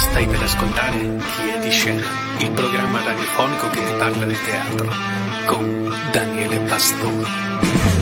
Stai per ascoltare Chi è di scena, il programma radiofonico che ti parla di teatro con Daniele Pastore.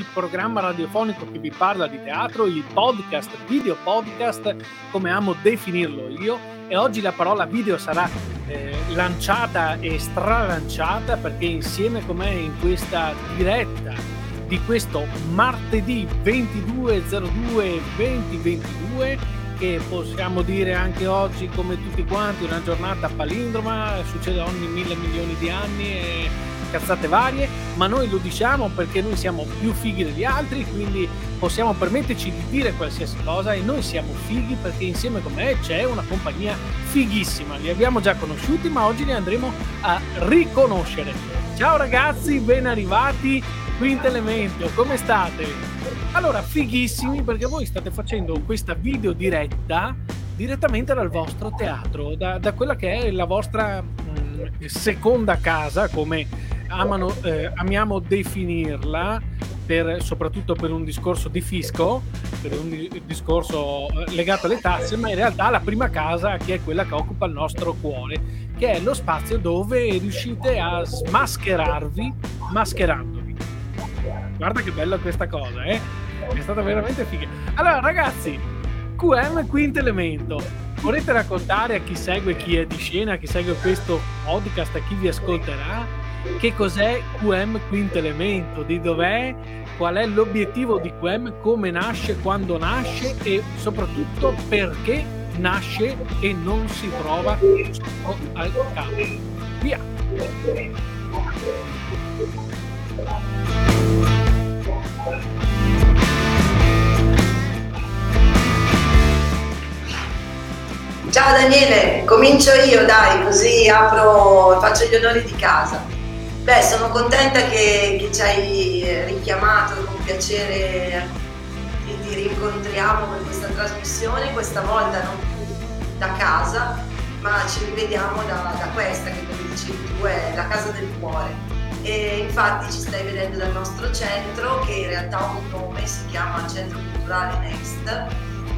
Il programma radiofonico che vi parla di teatro, il podcast, video podcast, come amo definirlo io. E oggi la parola video sarà eh, lanciata e stralanciata perché insieme con me in questa diretta di questo martedì 2202 2022 che possiamo dire anche oggi come tutti quanti una giornata palindroma, succede ogni mille milioni di anni e cazzate varie, ma noi lo diciamo perché noi siamo più fighi degli altri, quindi possiamo permetterci di dire qualsiasi cosa e noi siamo fighi perché insieme con me c'è una compagnia fighissima. Li abbiamo già conosciuti, ma oggi li andremo a riconoscere. Ciao ragazzi, ben arrivati. Quinto elemento, come state? Allora, fighissimi perché voi state facendo questa video diretta direttamente dal vostro teatro, da, da quella che è la vostra mh, mm, seconda casa, come amano, eh, amiamo definirla, per, soprattutto per un discorso di fisco, per un discorso eh, legato alle tasse, ma in realtà la prima casa che è quella che occupa il nostro cuore, che è lo spazio dove riuscite a smascherarvi mascherandovi. Guarda che bella questa cosa, eh? È stata veramente figa. Allora, ragazzi, QM quinto elemento. Volete raccontare a chi segue chi è di scena, a chi segue questo podcast, a chi vi ascolterà, che cos'è QM quinto elemento, di dov'è, qual è l'obiettivo di QM, come nasce, quando nasce e soprattutto perché nasce e non si trova al capo. Via! Ciao Daniele, comincio io dai, così apro, faccio gli onori di casa. Beh, sono contenta che, che ci hai richiamato con piacere che ti rincontriamo per questa trasmissione, questa volta non più da casa, ma ci rivediamo da, da questa che come dicevi tu è la casa del cuore. E infatti ci stai vedendo dal nostro centro che in realtà ha un nome, si chiama Centro Culturale Next,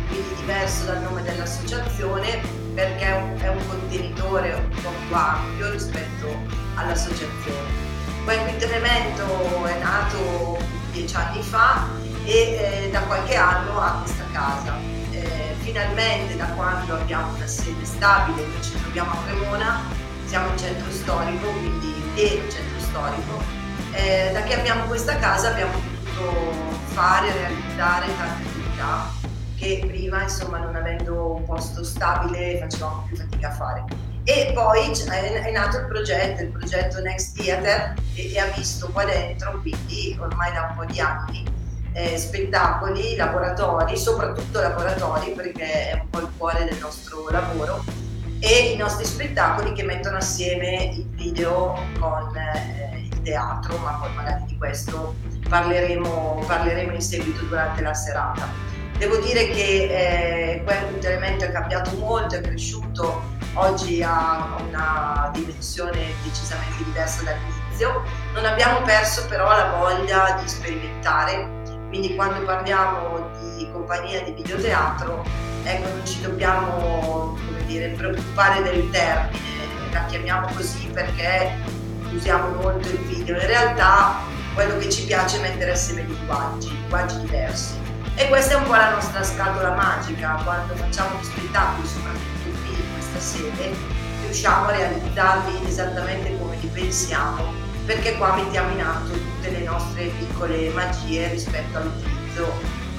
quindi diverso dal nome dell'associazione perché è un, è un contenitore un po' più ampio rispetto all'associazione. Quel quinto elemento è nato dieci anni fa e eh, da qualche anno ha questa casa. Eh, finalmente da quando abbiamo una sede stabile, noi ci troviamo a Cremona, siamo in centro storico, quindi pieno centro storico, eh, da che abbiamo questa casa abbiamo potuto fare, e realizzare tante attività che prima insomma non avendo un posto stabile facevamo più fatica a fare e poi è, nato il progetto, il progetto Next Theater e, e ha visto qua dentro, quindi ormai da un po' di anni, eh, spettacoli, laboratori, soprattutto laboratori perché è un po' il cuore del nostro lavoro e i nostri spettacoli che mettono assieme il video con eh, il teatro, ma poi magari di questo parleremo, parleremo in seguito durante la serata. Devo dire che eh, quel elemento è cambiato molto, è cresciuto oggi ha una dimensione decisamente diversa dall'inizio. Non abbiamo perso però la voglia di sperimentare, quindi quando parliamo di compagnia di videoteatro, ecco, non ci dobbiamo dire, preoccupare del termine, la chiamiamo così perché usiamo molto il video. In realtà quello che ci piace è mettere assieme linguaggi, linguaggi diversi. E questa è un po' la nostra scatola magica, quando facciamo gli spettacoli, soprattutto sede riusciamo a realizzarli esattamente come li pensiamo perché qua mettiamo in atto tutte le nostre piccole magie rispetto all'utilizzo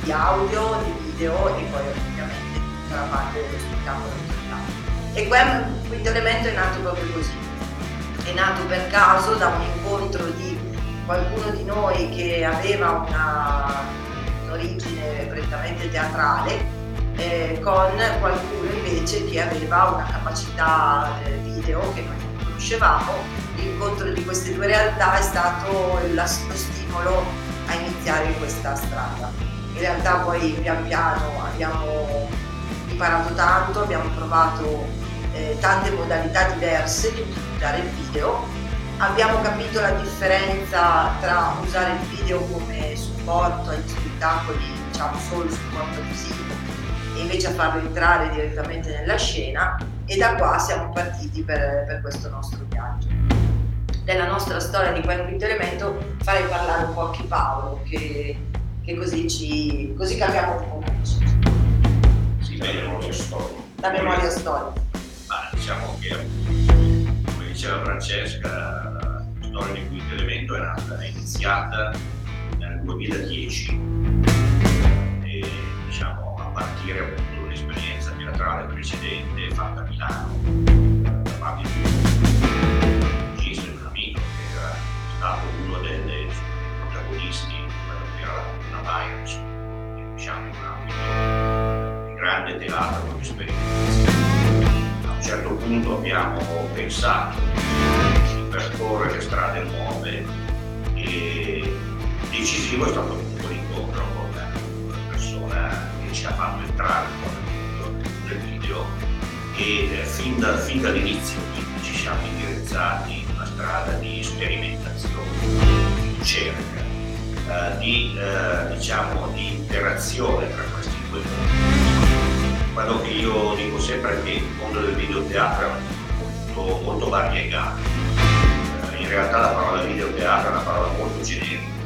di audio, di video e poi ovviamente tutta la parte dello spettacolo E qua il quinto elemento è nato proprio così, è nato per caso da un incontro di qualcuno di noi che aveva una, un'origine prettamente teatrale eh, con qualcuno invece che aveva una capacità eh, video che noi non conoscevamo. L'incontro di queste due realtà è stato lo stimolo a iniziare questa strada. In realtà poi pian piano abbiamo imparato tanto, abbiamo provato eh, tante modalità diverse di utilizzare il video, abbiamo capito la differenza tra usare il video come supporto agli spettacoli, diciamo solo supporto visivo, e invece a farlo entrare direttamente nella scena e da qua siamo partiti per, per questo nostro viaggio. Della nostra storia di quel quinto elemento farei parlare un po' anche Paolo, che, che così, ci, così capiamo un po' Sì, la memoria storica. La memoria storica. Ma diciamo che, come diceva Francesca, la storia di quinto elemento è, nata, è iniziata 2010 e diciamo a partire appunto da un'esperienza teatrale precedente fatta a Milano da parte di un amico che era stato uno dei, protagonisti che era la Virus, diciamo un ambito di grande teatro con esperienza. A un certo punto abbiamo pensato di percorrere strade nuove e decisivo è stato appunto l'incontro con una persona che ci ha fatto entrare nel video e eh, fin, da, fin dall'inizio quindi ci siamo indirizzati in una strada di sperimentazione, di ricerca, eh, di, eh, diciamo, di interazione tra questi due mondi. Quello che io dico sempre è che il mondo del videoteatro è molto, molto variegato. Eh, in realtà la parola videoteatro è una parola molto generica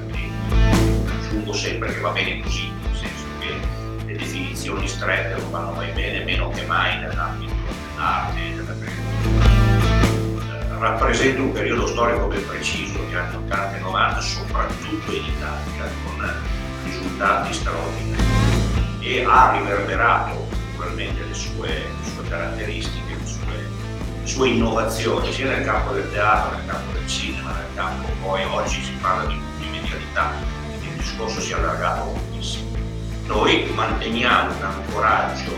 aggiungo sempre che va bene così, nel senso che le definizioni strette non vanno mai bene, meno che mai nell'ambito dell'arte e della creatività. Rappresenta un periodo storico ben preciso, gli anni 80 e 90, soprattutto in Italia, con risultati straordinari e ha riverberato naturalmente le sue, le sue caratteristiche, le sue, le sue innovazioni, sia nel campo del teatro, nel campo del cinema, nel campo poi oggi si parla di multimedialità, discorso si è allargato moltissimo. Noi manteniamo un ancoraggio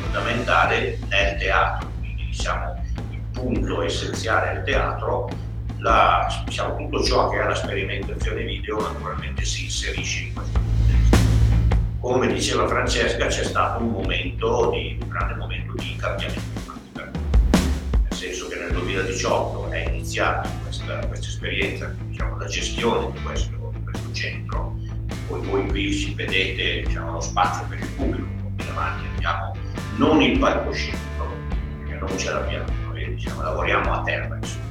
fondamentale nel teatro, quindi diciamo il punto essenziale del teatro, la, diciamo, tutto ciò che è la sperimentazione video naturalmente si inserisce in questo contesto. Come diceva Francesca c'è stato un momento di, un grande momento di cambiamento, nel senso che nel 2018 è iniziata questa, questa esperienza, diciamo, la gestione di questo questo centro. Poi voi qui ci vedete diciamo, lo spazio per il pubblico, qui davanti abbiamo non il palcoscenico, perché non ce l'abbiamo, noi diciamo, lavoriamo a terra, insomma.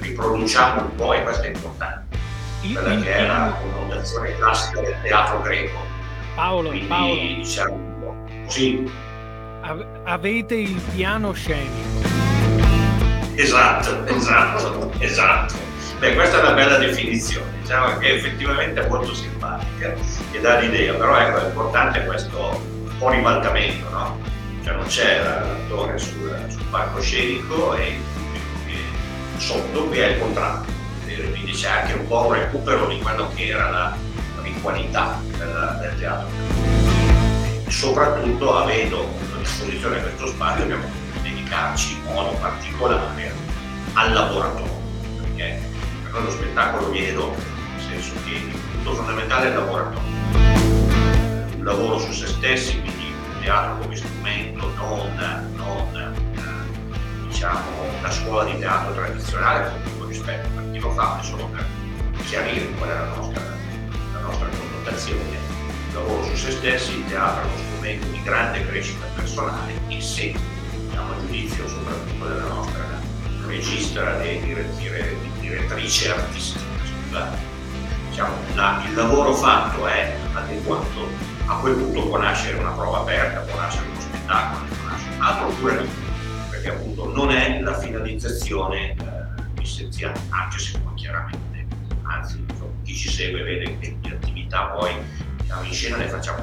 riproduciamo un po' e questo è importante. Quella che è la connotazione classica del teatro greco. Paolo, Quindi, Paolo. diciamo, sì. Avete il piano scenico. Esatto, esatto, esatto. Beh, questa è una bella definizione, diciamo che effettivamente è molto simpatica e dà l'idea, però ecco, è importante questo un po' ribaltamento, no? Cioè non c'è l'attore sul, sul palcoscenico e il pubblico che sotto, qui è il contrario, quindi c'è anche un po' un recupero di quello che era la ritualità del, del teatro. Soprattutto avendo a disposizione questo spazio abbiamo potuto dedicarci in modo particolare al laboratorio. Perché per lo spettacolo viene dopo, nel senso che il punto fondamentale è il laboratorio. Un lavoro su se stessi, quindi il teatro come strumento, non, non eh, diciamo, una scuola di teatro tradizionale, con tutto rispetto per chi lo fa, solo per chiarire qual è la nostra, la nostra connotazione. Il lavoro su se stessi, il teatro è uno strumento di grande crescita personale e se, diciamo, a giudizio soprattutto della nostra registra e direttrice artistica. Diciamo, la, il lavoro fatto è adeguato, a quel punto può nascere una prova aperta, può nascere uno spettacolo, può nascere un altro oppure no, perché appunto non è la finalizzazione eh, essenziale, anche se poi chiaramente, anzi insomma, chi ci segue vede che di attività poi diciamo, in scena ne facciamo.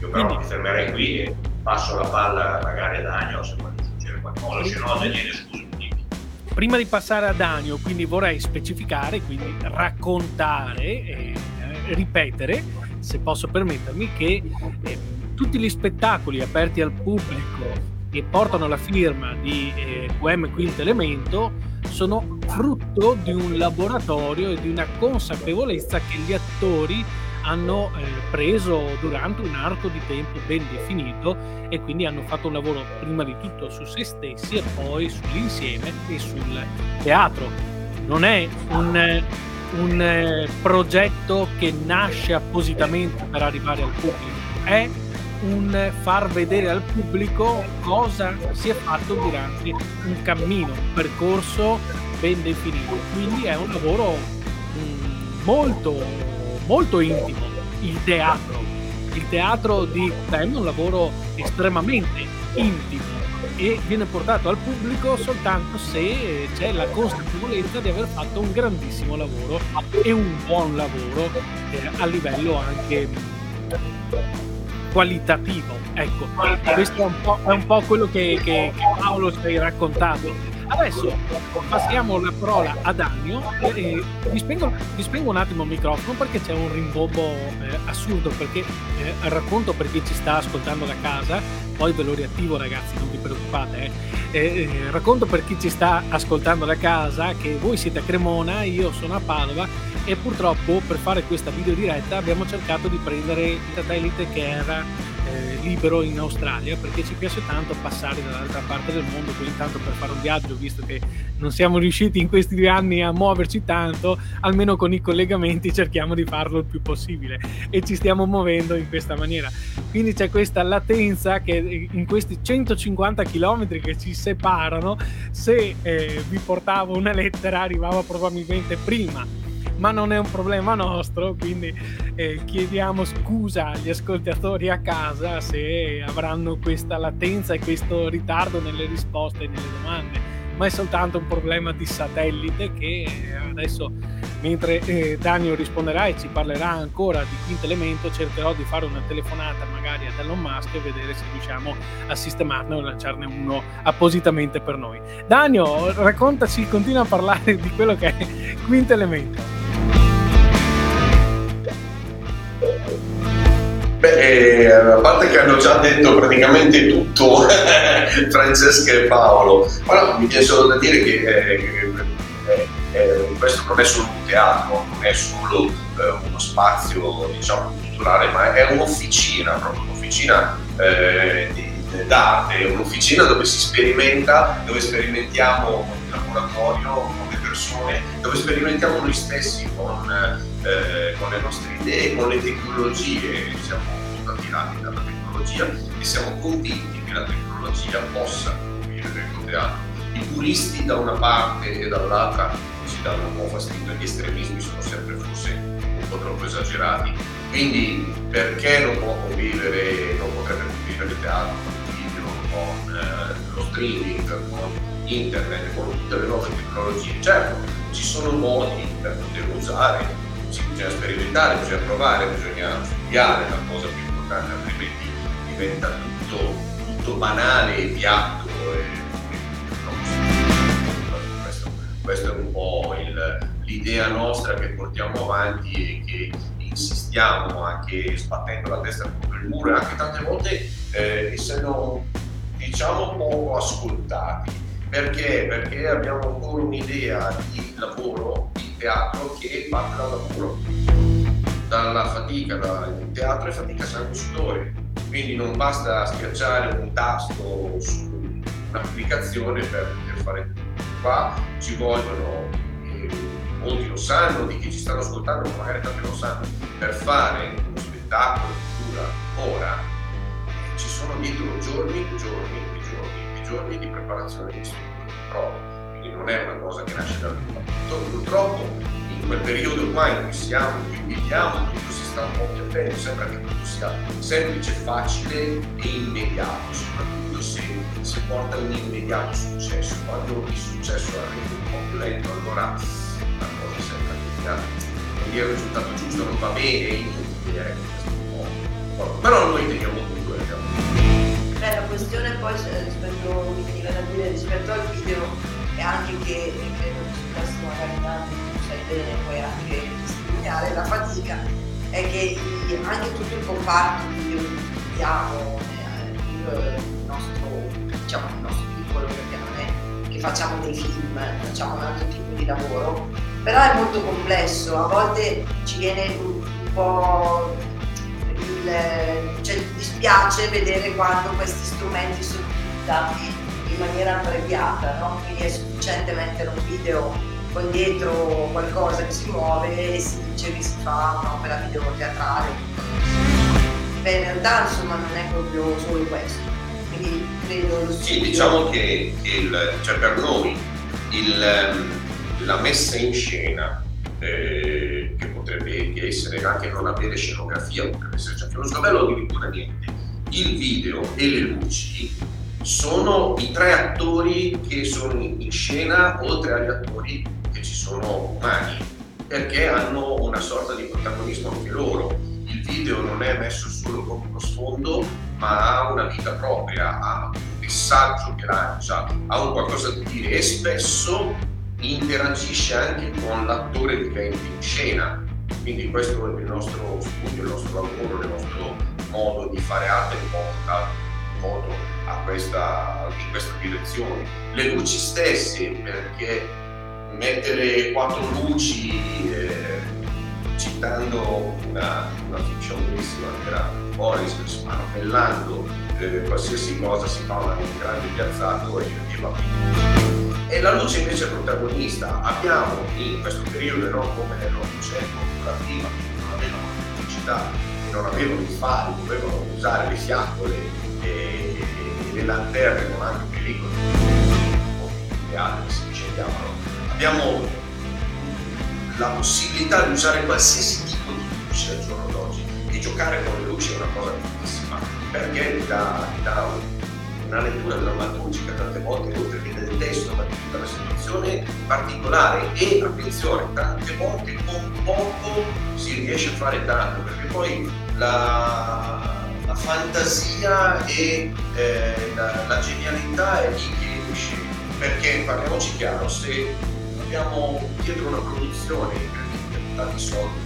Io però Quindi- mi fermerei qui e passo la palla magari a Daniel se vuole aggiungere qualcosa, se no Daniele scusi. Prima di passare a Danio, quindi vorrei specificare, quindi raccontare e eh, ripetere, se posso permettermi, che eh, tutti gli spettacoli aperti al pubblico che portano la firma di eh, QM Quinto Elemento sono frutto di un laboratorio e di una consapevolezza che gli attori hanno eh, preso durante un arco di tempo ben definito e quindi hanno fatto un lavoro prima di tutto su se stessi e poi sull'insieme e sul teatro. Non è un, un eh, progetto che nasce appositamente per arrivare al pubblico, è un far vedere al pubblico cosa si è fatto durante un cammino, un percorso ben definito. Quindi è un lavoro mm, molto, molto intimo, il teatro. Il teatro di Clem è un lavoro estremamente intimo e viene portato al pubblico soltanto se c'è la consapevolezza di aver fatto un grandissimo lavoro e un buon lavoro eh, a livello anche qualitativo. Ecco, questo è un po', è un po quello che, che, che, Paolo ci hai raccontato. Adesso passiamo la parola a Dagno e vi spengo, vi spengo, un attimo il microfono perché c'è un rimbombo eh, assurdo, perché eh, racconto per chi ci sta ascoltando da casa, poi ve lo riattivo ragazzi, non vi preoccupate. Eh. eh, eh racconto per chi ci sta ascoltando da casa che voi siete a Cremona, io sono a Padova e purtroppo per fare questa video diretta abbiamo cercato di prendere il satellite che era eh, libero in Australia perché ci piace tanto passare dall'altra parte del mondo quindi tanto per fare un viaggio visto che non siamo riusciti in questi due anni a muoverci tanto almeno con i collegamenti cerchiamo di farlo il più possibile. E ci stiamo muovendo in questa maniera. Quindi c'è questa latenza che in questi 150 km che ci separano se eh, vi portavo una lettera arrivava probabilmente prima ma non è un problema nostro, quindi eh, chiediamo scusa agli ascoltatori a casa se avranno questa latenza e questo ritardo nelle risposte e nelle domande. Ma è soltanto un problema di satellite che eh, adesso mentre eh, Daniel risponderà e ci parlerà ancora di quinto elemento cercherò di fare una telefonata magari ad Elon Musk e vedere se riusciamo a sistemarne o lanciarne uno appositamente per noi. Daniel raccontaci continua a parlare di quello che è quinto elemento Beh, eh, a parte che hanno già detto praticamente tutto Francesca e Paolo, però mi viene solo da dire che eh, eh, eh, questo non è solo un teatro, non è solo eh, uno spazio diciamo, culturale, ma è un'officina, proprio un'officina eh, di, d'arte, un'officina dove si sperimenta, dove sperimentiamo in laboratorio con le persone, dove sperimentiamo noi stessi con, eh, con le nostre idee, con le tecnologie. Siamo attirati dalla tecnologia e siamo convinti che la tecnologia possa vivere il teatro. I puristi da una parte e dall'altra ci danno un po' fastidio, gli estremismi sono sempre forse un po' troppo esagerati. Quindi perché non può convivere, non potrebbe convivere il teatro con eh, lo streaming, con internet, con tutte le nuove tecnologie? Certo, ci sono modi per poterlo usare, bisogna sperimentare, bisogna provare, bisogna studiare la cosa più importante, altrimenti diventa tutto, tutto banale e piatto. E, questo, è un po' il, l'idea nostra che portiamo avanti e che insistiamo anche sbattendo la testa contro il muro anche tante volte eh, essendo diciamo poco ascoltati. Perché? Perché abbiamo ancora un'idea di lavoro, di teatro che parte dal lavoro dalla fatica, dal teatro è fatica sangue sudore, quindi non basta schiacciare un tasto su un'applicazione per poter fare tutto. Qua ci vogliono, eh, molti lo sanno, di chi ci stanno ascoltando, ma magari tanti lo sanno, per fare uno spettacolo che dura ora, sono dietro giorni, giorni e giorni giorni di preparazione di studio, di prova. Quindi non è una cosa che nasce dal nulla. Purtroppo in quel periodo qua in cui siamo, in cui viviamo, tutto si sta un po' piattendo, sembra che tutto sia semplice, facile e immediato, soprattutto se si porta un immediato successo. Quando il successo arriva un po' più lento, allora la cosa sembra che quindi il risultato giusto non va bene, è inutile, eh, però noi teniamo Beh, la questione poi rispetto, mi veniva da dire rispetto al video è anche che credo che su questo magari tanti sai bene, puoi anche testimoniare, la fatica è che anche tutto il comparto video realizziamo eh, il nostro, diciamo, il nostro piccolo, perché non è che facciamo dei film, facciamo un altro tipo di lavoro, però è molto complesso, a volte ci viene un, un po' il, cioè, dispiace vedere quando questi strumenti sono utilizzati in maniera abbreviata, no? quindi è sufficiente mettere un video con dietro qualcosa che si muove e si dice che si fa un'opera video teatrale. Beh, in realtà insomma non è proprio solo questo. Quindi credo Sì, diciamo che il, cioè per noi il, la messa in scena eh, che potrebbe essere anche non avere scenografia, potrebbe essere anche uno sgabello addirittura niente, il video e le luci sono i tre attori che sono in scena oltre agli attori sono umani, perché hanno una sorta di protagonismo anche loro. Il video non è messo solo come uno sfondo, ma ha una vita propria, ha un messaggio che lancia, ha un qualcosa da dire e spesso interagisce anche con l'attore vivente in scena. Quindi questo è il nostro studio, il nostro lavoro, il nostro modo di fare arte porta modo a questa, in questa direzione. Le luci stesse, perché mettere quattro luci eh, citando una, una fiction bellissima che era Boris, insomma, appellando eh, qualsiasi cosa si fa un grande piazzato e, e va. E la luce invece è protagonista. Abbiamo in questo periodo, no, come nell'Ottocento, ancora prima, non avevano l'elettricità, non avevano i fari, dovevano usare le fiaccole e, e, e le lanterne con anche pericoli, o le altre si dicevano abbiamo la possibilità di usare qualsiasi tipo di luce al giorno d'oggi e giocare con le luci è una cosa bellissima perché ti dà, ti dà una lettura drammaturgica. Tante volte oltre che del testo ma di tutta la situazione particolare e attenzione. Tante volte con poco si riesce a fare tanto perché poi la, la fantasia e eh, la, la, genialità è lì che esce perché parliamoci chiaro se abbiamo dietro una produzione tanti soldi,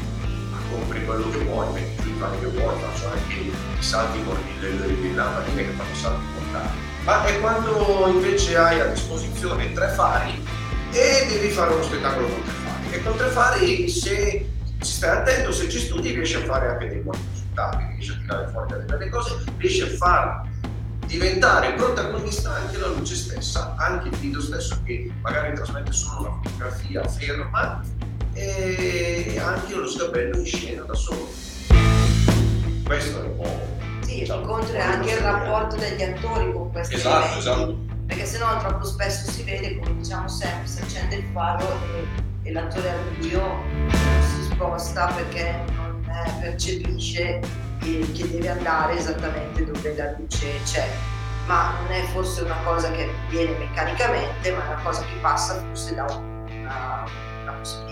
compri quello che vuoi, panni che vuoi, faccio anche i salti con le, le lampadine che fanno salti mortali. Ma è quando invece hai a disposizione tre fari e devi fare uno spettacolo con tre fari. E con tre fari se ci stai attento, se ci studi riesci a fare anche dei buoni risultati, riesci a tirare fuori delle belle cose, riesci a fare diventare protagonista anche la luce stessa, anche il video stesso che magari trasmette solo una fotografia ferma e anche lo sgabello in scena da solo. Questo è un po'. Sì, diciamo, incontri anche il rapporto degli attori con questi esatto, eventi. Esatto. Perché sennò troppo spesso si vede, come diciamo sempre, si accende il faro e, e l'attore al buio si sposta perché non percepisce che deve andare esattamente dove la luce c'è, ma non è forse una cosa che avviene meccanicamente, ma è una cosa che passa forse da una,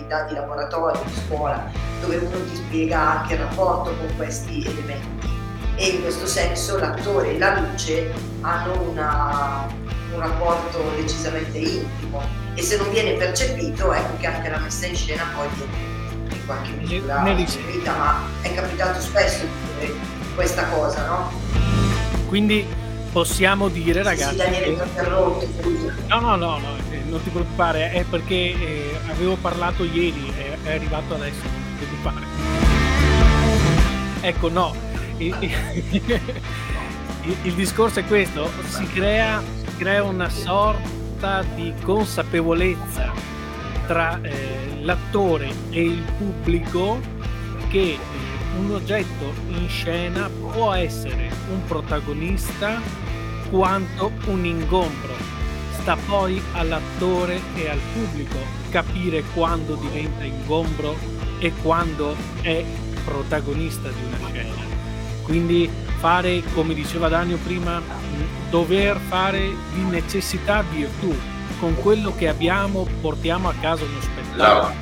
di laboratorio, di scuola, dove uno ti spiega anche il rapporto con questi elementi. E in questo senso l'attore e la luce hanno una, un rapporto decisamente intimo e se non viene percepito ecco che anche la messa in scena poi viene qualche misura vita, ma è capitato spesso di dire questa cosa, no? Quindi possiamo dire, ragazzi. Che... No, no, no, no, eh, non ti preoccupare, è perché eh, avevo parlato ieri, è, è arrivato adesso, non ti preoccupare. Ecco, no. Il, il, il, discorso è questo, si crea, si crea una sorta di consapevolezza tra eh, l'attore e il pubblico che eh, un oggetto in scena può essere un protagonista quanto un ingombro. Sta poi all'attore e al pubblico capire quando diventa ingombro e quando è protagonista di una scena. Quindi fare, come diceva Daniel prima, dover fare di necessità virtù, con quello che abbiamo portiamo a casa uno spettacolo.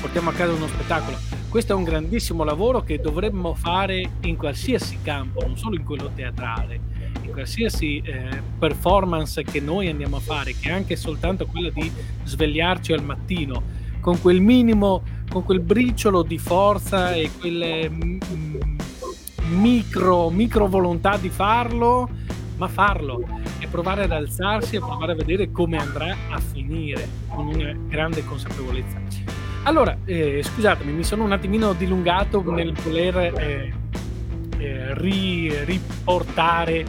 Portiamo a casa uno spettacolo. Questo è un grandissimo lavoro che dovremmo fare in qualsiasi campo, non solo in quello teatrale, in qualsiasi eh, performance che noi andiamo a fare, che è anche soltanto quella di svegliarci al mattino, con quel minimo, con quel briciolo di forza e quelle, mm, micro, micro volontà di farlo, ma farlo e provare ad alzarsi e provare a vedere come andrà a finire con una grande consapevolezza. Allora, eh, scusatemi, mi sono un attimino dilungato nel voler eh, eh, ri, riportare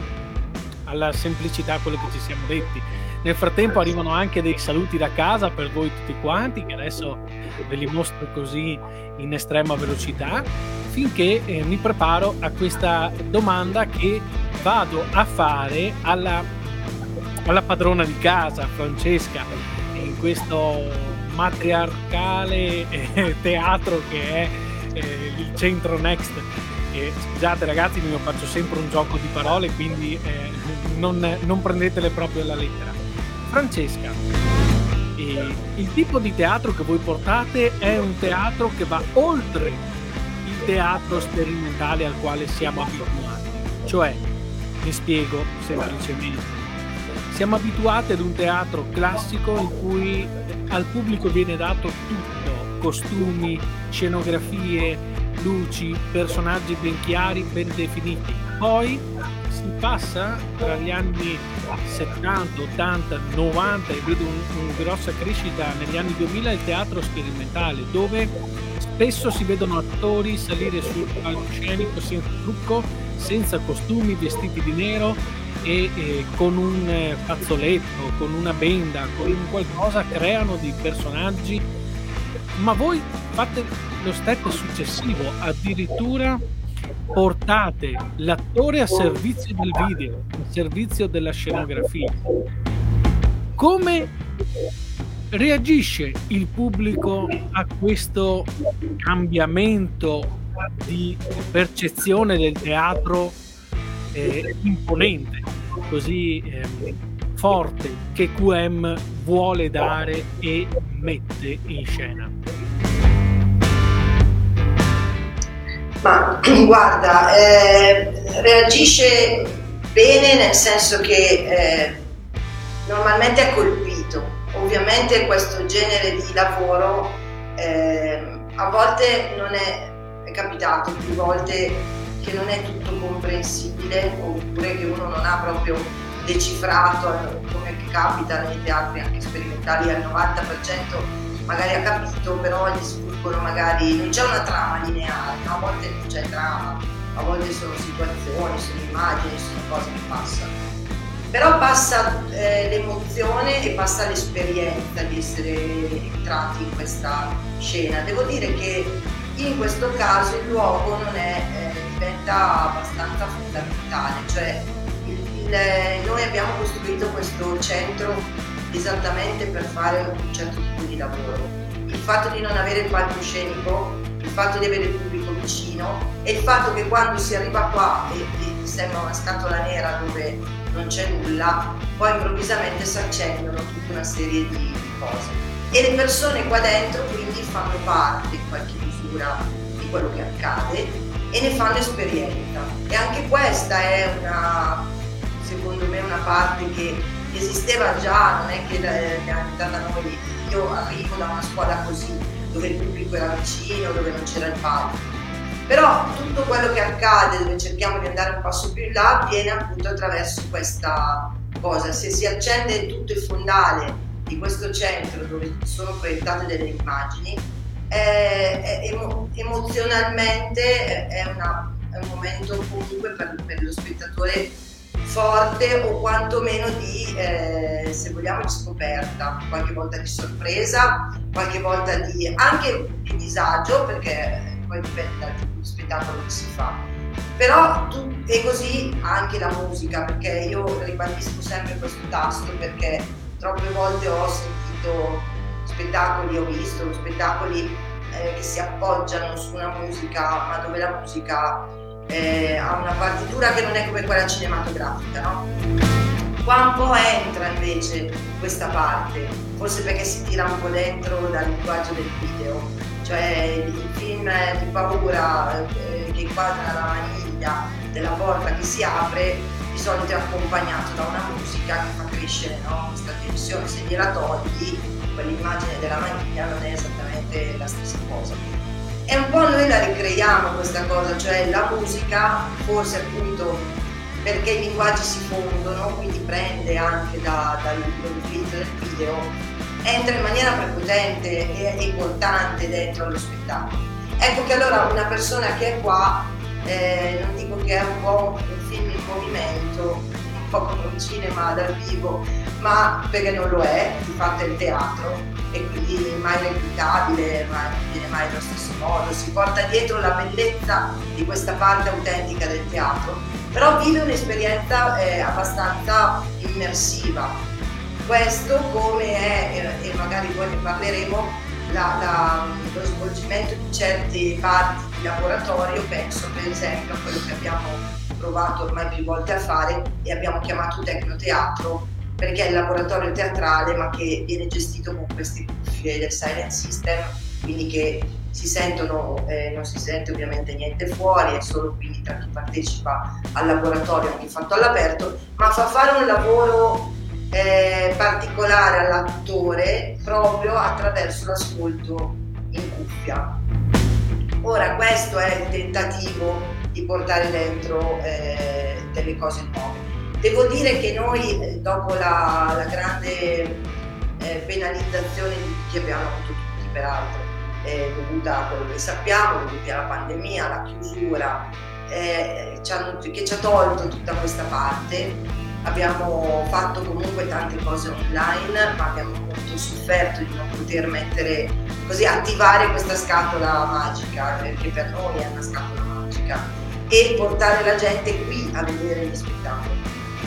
alla semplicità quello che ci siamo detti. Nel frattempo arrivano anche dei saluti da casa per voi tutti quanti, che adesso ve li mostro così in estrema velocità, finché eh, mi preparo a questa domanda che vado a fare alla, alla padrona di casa, Francesca, in questo matriarcale eh, teatro che è eh, il centro Next. E, scusate ragazzi, io faccio sempre un gioco di parole, quindi eh, non, non prendetele proprio alla lettera. Francesca, il tipo di teatro che voi portate è un teatro che va oltre il teatro sperimentale al quale siamo abituati. Cioè, mi spiego semplicemente, siamo abituati ad un teatro classico in cui al pubblico viene dato tutto, costumi, scenografie, luci, personaggi ben chiari, ben definiti. Poi si passa tra gli anni 70, 80, 90 e vedo una un grossa crescita negli anni 2000 il teatro sperimentale dove spesso si vedono attori salire sul palcoscenico senza trucco, senza costumi, vestiti di nero e, e con un eh, fazzoletto, con una benda, con qualcosa creano dei personaggi ma voi fate lo step successivo addirittura portate l'attore a servizio del video, a servizio della scenografia. Come reagisce il pubblico a questo cambiamento di percezione del teatro eh, imponente, così eh, forte che QM vuole dare e mette in scena? Ma guarda, eh, reagisce bene nel senso che eh, normalmente è colpito. Ovviamente questo genere di lavoro eh, a volte non è, è capitato più volte che non è tutto comprensibile oppure che uno non ha proprio decifrato come capita nei teatri anche sperimentali al 90% magari ha capito però gli sfuggono magari non c'è una trama lineare no? a volte non c'è trama a volte sono situazioni sono immagini sono cose che passano però passa eh, l'emozione e passa l'esperienza di essere entrati in questa scena devo dire che in questo caso il luogo è, eh, diventa abbastanza fondamentale cioè il, noi abbiamo costruito questo centro esattamente per fare un certo tipo di lavoro. Il fatto di non avere il palcoscenico, il fatto di avere il pubblico vicino e il fatto che quando si arriva qua e, e sembra una scatola nera dove non c'è nulla, poi improvvisamente si accendono tutta una serie di, cose. E le persone qua dentro quindi fanno parte in qualche misura di quello che accade e ne fanno esperienza. E anche questa è una secondo me una parte che esisteva già, non è che è data da noi, io arrivo da una scuola così, dove il pubblico era vicino, dove non c'era il palco. Però tutto quello che accade, dove cerchiamo di andare un passo più in là, avviene appunto attraverso questa cosa. Se si accende tutto il fondale di questo centro dove sono proiettate delle immagini, è, è, emo, emozionalmente è, una, è, un momento comunque per, per lo spettatore forte o quantomeno di, eh, se vogliamo, di scoperta, qualche volta di sorpresa, qualche volta di anche di disagio, perché poi dipende dal tipo di spettacolo che si fa. Però tu, e così anche la musica, perché io ribadisco sempre questo tasto perché troppe volte ho sentito spettacoli, ho visto spettacoli eh, che si appoggiano su una musica, ma dove la musica eh, ha una partitura che non è come quella cinematografica, no? Qua un po' entra invece questa parte, forse perché si tira un po' dentro dal linguaggio del video, cioè il film di paura eh, che inquadra la maniglia della porta che si apre di solito è accompagnato da una musica che fa crescere no? questa tensione, se gliela togli quell'immagine della maniglia non è esattamente la stessa cosa. E un po' noi la ricreiamo questa cosa, cioè la musica, forse appunto perché i linguaggi si fondono, quindi prende anche da, dall'utilizzo del video, entra in maniera prepotente e importante dentro allo spettacolo. Ecco che allora una persona che è qua, eh, non dico che è un po' un film in movimento, un po' come un cinema dal vivo, ma perché non lo è, di fatto è il teatro e quindi mai replicabile, mai, non viene mai allo stesso modo, si porta dietro la bellezza di questa parte autentica del teatro però vive un'esperienza eh, abbastanza immersiva. Questo come è, e magari poi ne parleremo, la, la, lo svolgimento di certe parti di laboratorio, penso per esempio a quello che abbiamo provato ormai più volte a fare e abbiamo chiamato tecnoteatro perché è il laboratorio teatrale ma che viene gestito con queste cuffie del Silent System, quindi che si sentono, eh, non si sente ovviamente niente fuori, è solo quindi tra chi partecipa al laboratorio anche fatto all'aperto, ma fa fare un lavoro eh, particolare all'attore proprio attraverso l'ascolto in cuffia. Ora questo è il tentativo di portare dentro eh, delle cose nuove. Devo dire che noi eh, dopo la, la grande eh, penalizzazione che abbiamo avuto tutti peraltro, eh, dovuta a quello che sappiamo, dovuta alla pandemia, alla chiusura, eh, che ci ha tolto tutta questa parte. Abbiamo fatto comunque tante cose online, ma abbiamo molto sofferto di non poter mettere, così attivare questa scatola magica, perché per noi è una scatola magica, e portare la gente qui a vedere gli spettacoli.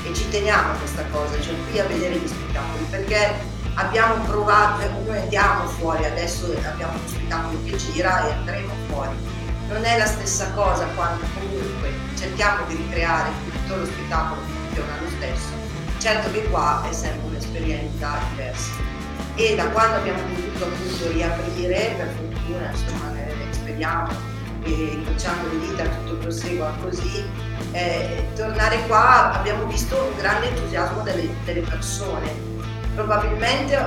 E ci teniamo a questa cosa, cioè qui a vedere gli spettacoli, perché abbiamo provato, noi andiamo fuori, adesso abbiamo uno spettacolo che gira e andremo fuori. Non è la stessa cosa quando comunque cerchiamo di ricreare tutto lo spettacolo funziona lo stesso. Certo che qua è sempre un'esperienza diversa. E da quando abbiamo potuto appunto riaprire, per fortuna, insomma, speriamo e incrociando le dita tutto prosegua così, eh, tornare qua abbiamo visto un grande entusiasmo delle, delle persone probabilmente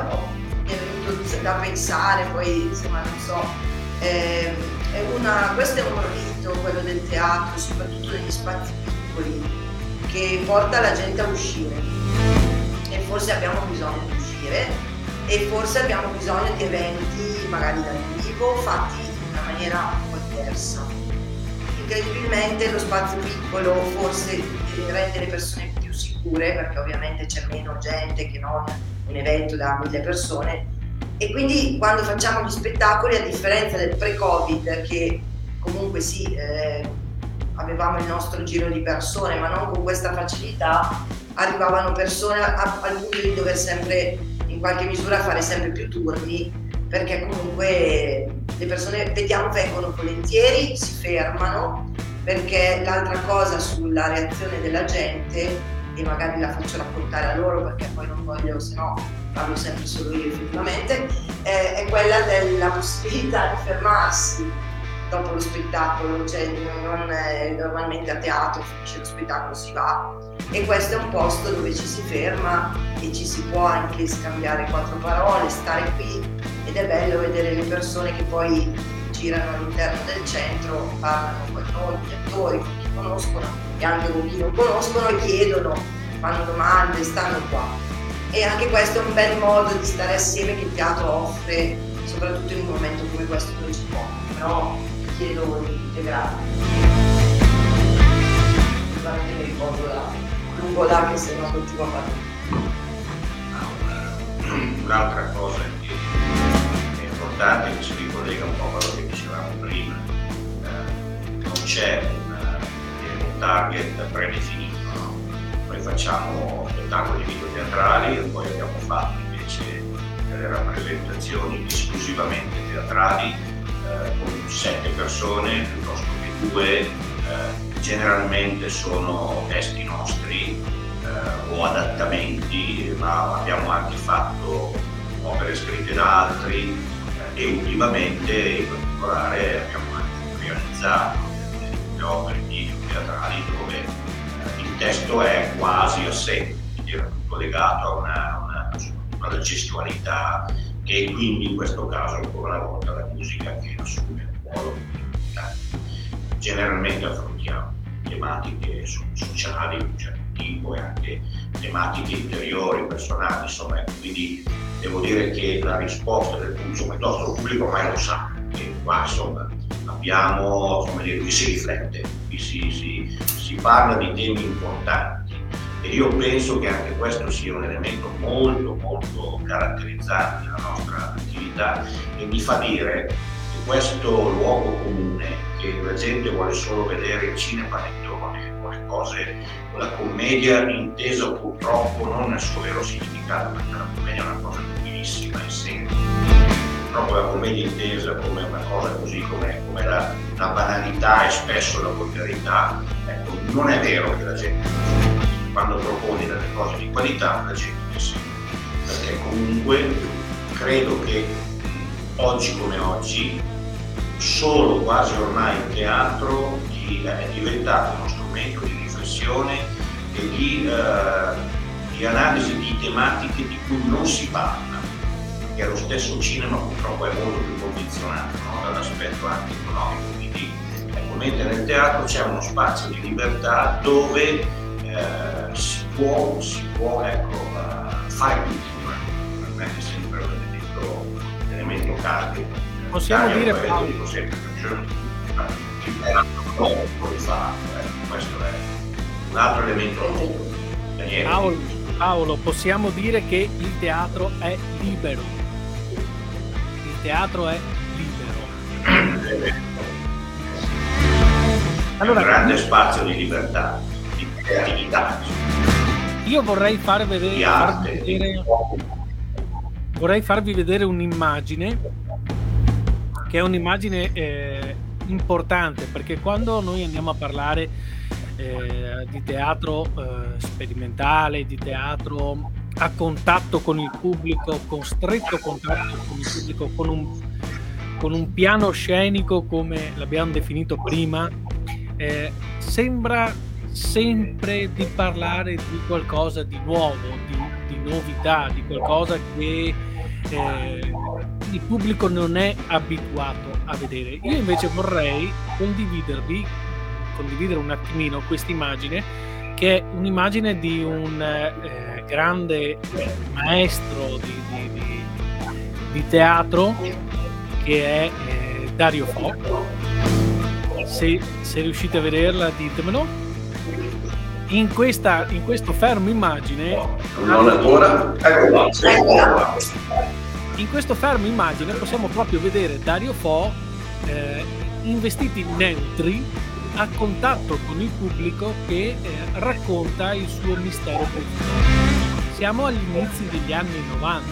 mi è venuto da pensare, poi insomma non so, eh, è una, questo è un rito, quello del teatro, soprattutto negli spazi piccoli, che porta la gente a uscire e forse abbiamo bisogno di uscire e forse abbiamo bisogno di eventi magari dal vivo fatti in una maniera un po' diversa. Incredibilmente lo spazio piccolo forse rende le persone più sicure perché ovviamente c'è meno gente che non un evento da mille persone. E quindi quando facciamo gli spettacoli, a differenza del pre-Covid che comunque sì, eh, avevamo il nostro giro di persone, ma non con questa facilità, arrivavano persone a, al punto di dover sempre in qualche misura fare sempre più turni, perché comunque le persone vediamo vengono volentieri, si fermano, perché l'altra cosa sulla reazione della gente e magari la faccio raccontare a loro perché poi non voglio, se no parlo sempre solo io effettivamente, eh, è quella della possibilità di fermarsi dopo lo spettacolo, cioè eh, normalmente a teatro finisce lo spettacolo si va. E questo è un posto dove ci si ferma e ci si può anche scambiare quattro parole, stare qui ed è bello vedere le persone che poi girano all'interno del centro, parlano con noi, gli attori, con chi conoscono e anche con chi non conoscono e chiedono, fanno domande, stanno qua. E anche questo è un bel modo di stare assieme che il teatro offre, soprattutto in un momento come questo dove ci può. Però chiedo di integrare. Scusate mi ricordo là, lungo là che se no continuo a parlare. Un'altra cosa che è importante, che si ricollega un po' a quello che dicevamo prima, eh, non c'è target predefinito. No? Noi facciamo spettacoli video-teatrali e poi abbiamo fatto invece delle rappresentazioni esclusivamente teatrali eh, con sette persone piuttosto che due, eh, generalmente sono testi nostri eh, o adattamenti, ma abbiamo anche fatto opere scritte da altri eh, e ultimamente in particolare abbiamo anche realizzato delle opere video teatrali dove eh, il testo è quasi assente, quindi era tutto legato a una, una, una gestualità e quindi in questo caso ancora una volta la musica che assume modo generalmente affrontiamo tematiche sociali di tipo e anche tematiche interiori, personali, insomma, quindi devo dire che la risposta del pubblico, il nostro pubblico ormai lo sa, che qua insomma abbiamo, come dire, qui si riflette, qui si, si, si parla di temi importanti. E io penso che anche questo sia un elemento molto molto caratterizzante della nostra attività e mi fa dire che questo luogo comune che la gente vuole solo vedere il cinema le cose, la commedia intesa purtroppo non nel suo vero significato perché la commedia è una cosa bellissima e semplice proprio la commedia intesa come una cosa così come, come la, la, banalità e spesso la volgarità, ecco, non è vero che la gente quando proponi delle cose di qualità la gente ne segue, perché comunque credo che oggi come oggi solo quasi ormai il teatro è diventato uno strumento di riflessione e di, uh, di analisi di tematiche di cui non si parla che lo stesso cinema purtroppo è molto più condizionato no? dall'aspetto anche economico, quindi ecco, mentre nel teatro c'è uno spazio di libertà dove eh, si può, si può ecco, uh, fare cultura, per me è sempre un elemento, un elemento cardine. Possiamo dire Paolo. Il può rifarlo, ecco, questo è un altro elemento. Paolo, Paolo, possiamo dire che il teatro è libero teatro è libero. Allora, un grande spazio di libertà, di creatività. Io vorrei far vedere, farvi vedere, vorrei farvi vedere un'immagine che è un'immagine eh, importante perché quando noi andiamo a parlare eh, di teatro eh, sperimentale, di teatro a contatto con il pubblico, con stretto contatto con il pubblico, con un, con un piano scenico come l'abbiamo definito prima, eh, sembra sempre di parlare di qualcosa di nuovo, di, di novità, di qualcosa che eh, il pubblico non è abituato a vedere. Io invece vorrei condividervi, condividere un attimino questa immagine, che è un'immagine di un eh, grande maestro di, di, di, di teatro che è eh, Dario Fo. Se, se, riuscite a vederla ditemelo. In, questa, in questo fermo immagine... Non ancora? Eccola. In questo fermo immagine possiamo proprio vedere Dario Fo eh, in vestiti neutri a contatto con il pubblico che eh, racconta il suo mistero profondo. Siamo agli inizi degli anni 90,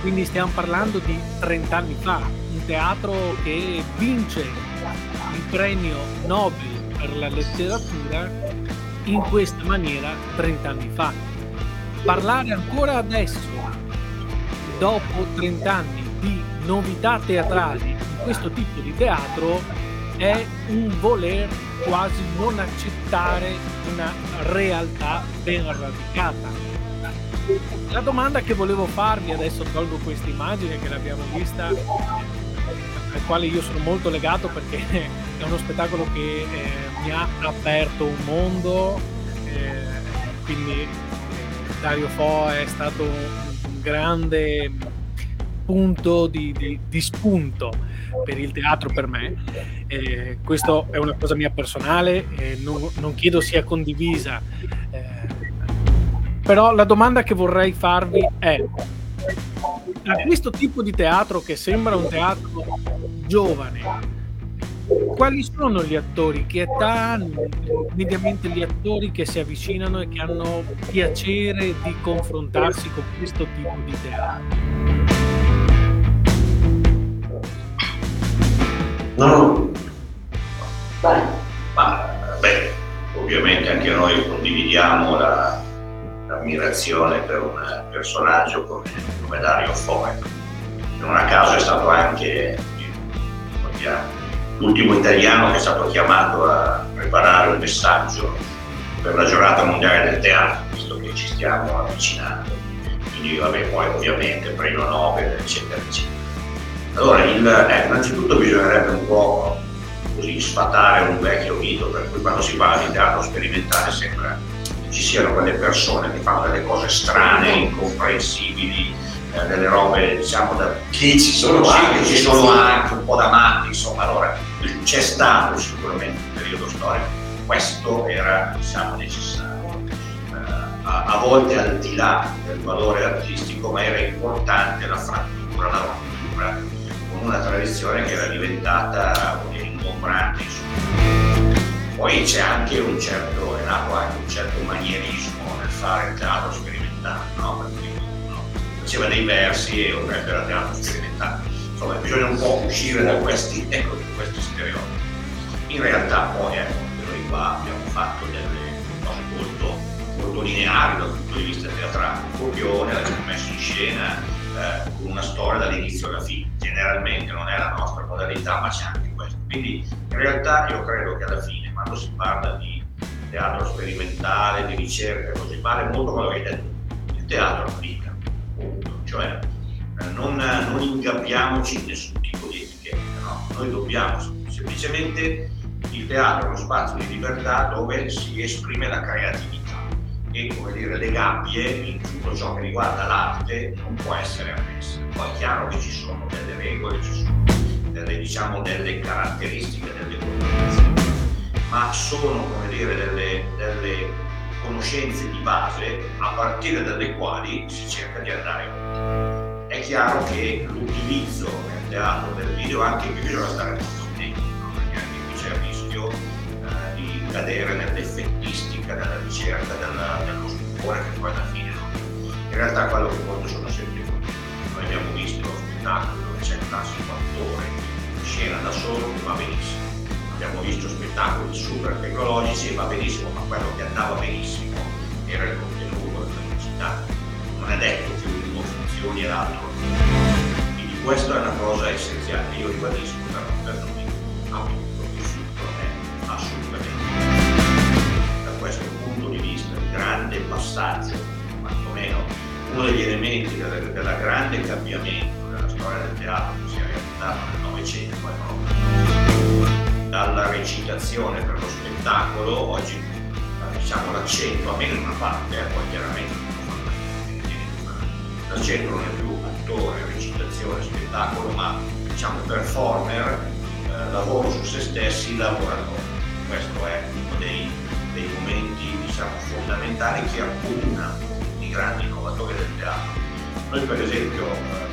quindi stiamo parlando di 30 anni fa, un teatro che vince il premio Nobel per la letteratura in questa maniera 30 anni fa. Parlare ancora adesso, dopo 30 anni, di novità teatrali in questo tipo di teatro è un voler quasi non accettare una realtà ben radicata. La domanda che volevo farvi, adesso tolgo questa immagine che l'abbiamo vista, al quale io sono molto legato perché è uno spettacolo che eh, mi ha aperto un mondo, eh, quindi eh, Dario Fo è stato un grande punto di, di, di spunto per il teatro per me. Eh, questo è una cosa mia personale, eh, non, non, chiedo sia condivisa eh, però la domanda che vorrei farvi è, a questo tipo di teatro che sembra un teatro giovane, quali sono gli attori? Che età hanno mediamente gli attori che si avvicinano e che hanno piacere di confrontarsi con questo tipo di teatro? No, Ma, beh, ovviamente anche noi condividiamo la, ammirazione per un personaggio come, come Dario Fo. Non a caso è stato anche l'ultimo italiano che è stato chiamato a preparare un messaggio per la giornata mondiale del teatro, visto che ci stiamo avvicinando. Quindi vabbè, poi ovviamente premio Nobel, eccetera, eccetera. Allora, il, eh, innanzitutto bisognerebbe un po' così sfatare un vecchio mito per cui quando si parla di teatro sperimentale sembra che ci siano quelle persone che fanno delle cose strane, incomprensibili, eh, delle robe diciamo da... Che ci sono sì, anche, che ci sono anche un po' da matti, insomma, allora c'è stato sicuramente un periodo storico, questo era diciamo necessario, eh, a, a volte al di là del valore artistico, ma era importante la frattura, la rottura con una tradizione che era diventata ingombrante. Poi c'è anche un certo, è nato anche un certo manierismo nel fare il teatro sperimentale, no? Perché uno faceva dei versi e un era teatro sperimentale. Insomma, bisogna un po' uscire da questi, ecco, questi stereotipi. In realtà poi ecco, noi qua abbiamo fatto delle cose molto, molto lineari dal punto di vista teatrale, copione, l'abbiamo messo in scena eh, con una storia dall'inizio alla fine. Generalmente non è la nostra modalità, ma c'è anche questo. Quindi in realtà io credo che alla fine, quando si parla di teatro sperimentale, di ricerca, così vale molto quello che hai detto. Il teatro applica, punto. Cioè non, non ingabbiamoci in nessun tipo di etichetta, no? Noi dobbiamo semplicemente il teatro è uno spazio di libertà dove si esprime la creatività e come dire le gabbie in tutto ciò che riguarda l'arte non può essere ammessa. Poi è chiaro che ci sono delle regole, ci sono delle, diciamo, delle caratteristiche, delle competenze, ma sono come dire delle, delle conoscenze di base a partire dalle quali si cerca di andare oltre. È chiaro che l'utilizzo nel teatro del video anche qui bisogna stare molto attenti, no? perché anche qui c'è il rischio eh, di cadere nell'effettistica della ricerca della, dello stupore che poi alla fine in realtà quello che conta sono sempre i contenuti. Noi abbiamo visto spettacoli dove c'è il classico attore in scena da solo che va benissimo. Abbiamo visto spettacoli super tecnologici e va benissimo, ma quello che andava benissimo era il contenuto, la tecnicità. Non è detto che funzioni e l'altro. Quindi questa è una cosa essenziale. Io ribadisco per, per noi appunto il frutto è assolutamente da questo punto di vista il grande passaggio, quantomeno uno degli elementi della, della grande cambiamento della storia del teatro che si è realizzato nel Novecento, dalla recitazione per lo spettacolo, oggi diciamo l'accento, almeno in una parte, eh, poi chiaramente l'accento non è più attore, recitazione, spettacolo, ma diciamo performer, eh, lavoro su se stessi, lavoratori. Questo è uno dei, dei momenti diciamo, fondamentali che accomuna i grandi innovatori del teatro. Noi per esempio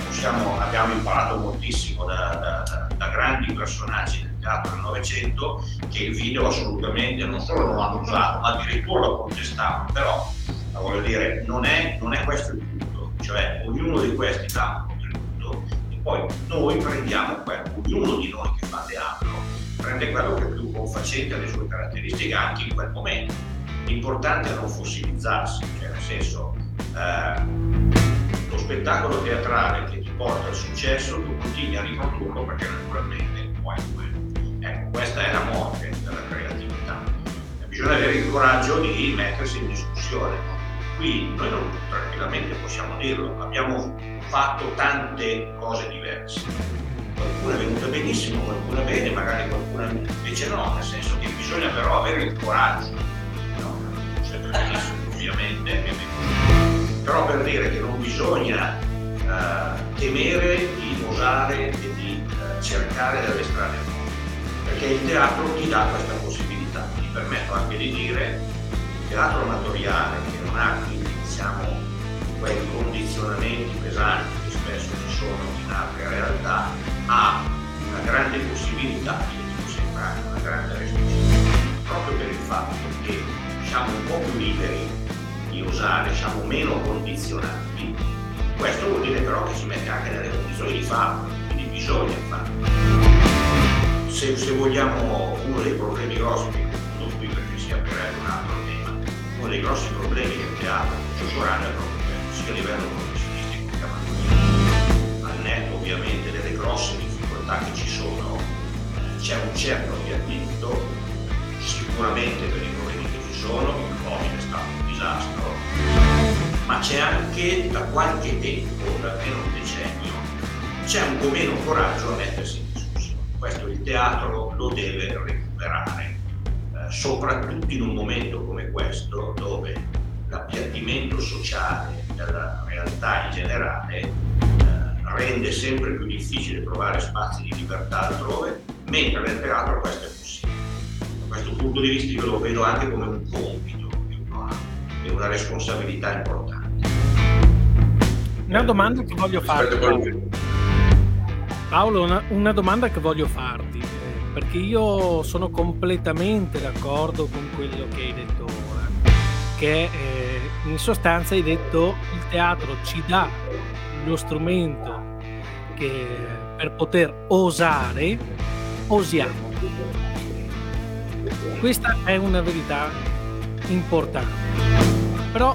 possiamo, abbiamo imparato moltissimo da, da, da, grandi personaggi del teatro del Novecento che il video assolutamente non solo non l'hanno usato, ma addirittura lo contestavano, però voglio dire, non è, non è questo il punto, cioè ognuno di questi dà un contributo e poi noi prendiamo quello, ognuno di noi che fa teatro prende quello che è più confacente alle sue caratteristiche anche in quel momento. L'importante è non fossilizzarsi, cioè nel senso eh, lo spettacolo teatrale che ti porta al successo tu continui a riprodurlo perché naturalmente puoi quello. Ecco, questa è la morte della creatività. Bisogna avere il coraggio di mettersi in discussione. Qui noi non, tranquillamente possiamo dirlo, abbiamo fatto tante cose diverse. Qualcuna è venuta benissimo, qualcuna bene, magari qualcuna invece no, nel senso che bisogna però avere il coraggio. No, sempre benissimo, ovviamente meglio. Però per dire che non bisogna uh, temere di osare e di uh, cercare delle strade nuove, perché il teatro ti dà questa possibilità. Mi permetto anche di dire il teatro amatoriale quindi diciamo quei condizionamenti pesanti che spesso ci sono in altre realtà ha una grande possibilità, sempre anche una grande responsabilità, proprio per il fatto che siamo un po' più liberi di osare, siamo meno condizionati. Questo vuol dire però che si mette anche nelle condizioni di farlo, quindi bisogna farlo. Se, se vogliamo uno dei problemi grossi, che non qui perché si aprirebbe un altro dei grossi problemi del teatro contemporaneo è proprio sia a livello professionistico che amatoriale. Al netto ovviamente delle grosse difficoltà che ci sono, c'è un certo avviamento, sicuramente per i problemi che ci sono, il Covid è stato un disastro, ma c'è anche da qualche tempo, da almeno un decennio, c'è un po' meno coraggio a mettersi in discussione. Questo il teatro lo deve recuperare, soprattutto in un momento come questo dove l'appiattimento sociale della realtà in generale eh, rende sempre più difficile trovare spazi di libertà altrove, mentre nel teatro questo è possibile. Da questo punto di vista io lo vedo anche come un compito che uno ha e una responsabilità importante. Una domanda che voglio farti. Paolo, una, una domanda che voglio farti, perché io sono completamente d'accordo con quello che hai detto ora, che eh, in sostanza hai detto il teatro ci dà lo strumento che per poter osare, osiamo. Questa è una verità importante. Però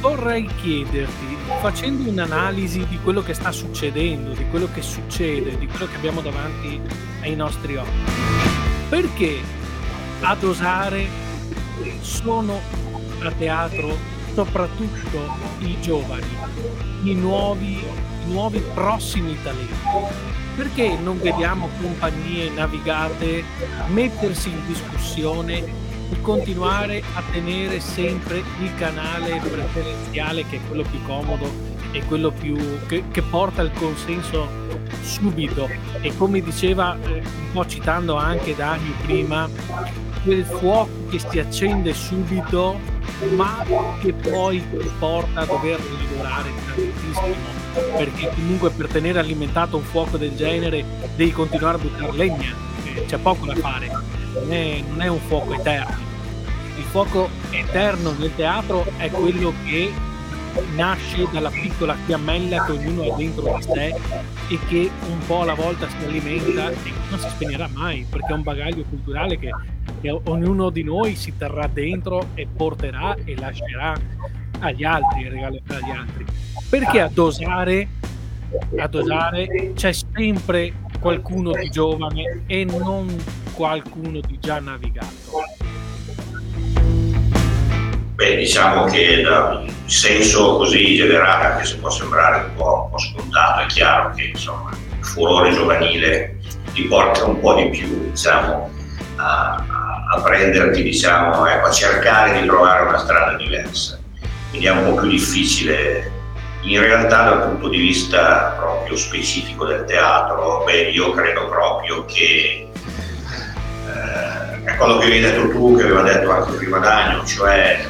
vorrei chiederti, facendo un'analisi di quello che sta succedendo, di quello che succede, di quello che abbiamo davanti ai nostri occhi, perché ad osare sono a teatro soprattutto i giovani, i nuovi, i nuovi prossimi talenti? Perché non vediamo compagnie navigate mettersi in discussione e continuare a tenere sempre il canale preferenziale che è quello più comodo e quello più che, che porta il consenso subito. E come diceva eh, un po' citando anche Dani prima quel fuoco che si accende subito ma che poi porta a dover lavorare tantissimo perché comunque per tenere alimentato un fuoco del genere devi continuare a buttare legna eh, c'è poco da fare non è, non è un fuoco eterno. Il fuoco eterno nel teatro è quello che nasce dalla piccola fiammella che ognuno ha dentro di sé e che un po' alla volta si alimenta e non si spegnerà mai perché è un bagaglio culturale che, che ognuno di noi si terrà dentro e porterà e lascerà agli altri regalerà agli altri. Perché a dosare, a dosare c'è sempre qualcuno di giovane e non qualcuno di già navigato? Beh, diciamo che da un senso così generale, anche se può sembrare un po', un po scontato, è chiaro che insomma, il furore giovanile ti porta un po' di più diciamo, a, a, prenderti, diciamo, ecco, a cercare di trovare una strada diversa. Quindi è un po' più difficile in realtà dal punto di vista proprio specifico del teatro, beh, io credo proprio che eh, è quello che hai detto tu, che aveva detto anche prima Dagno, cioè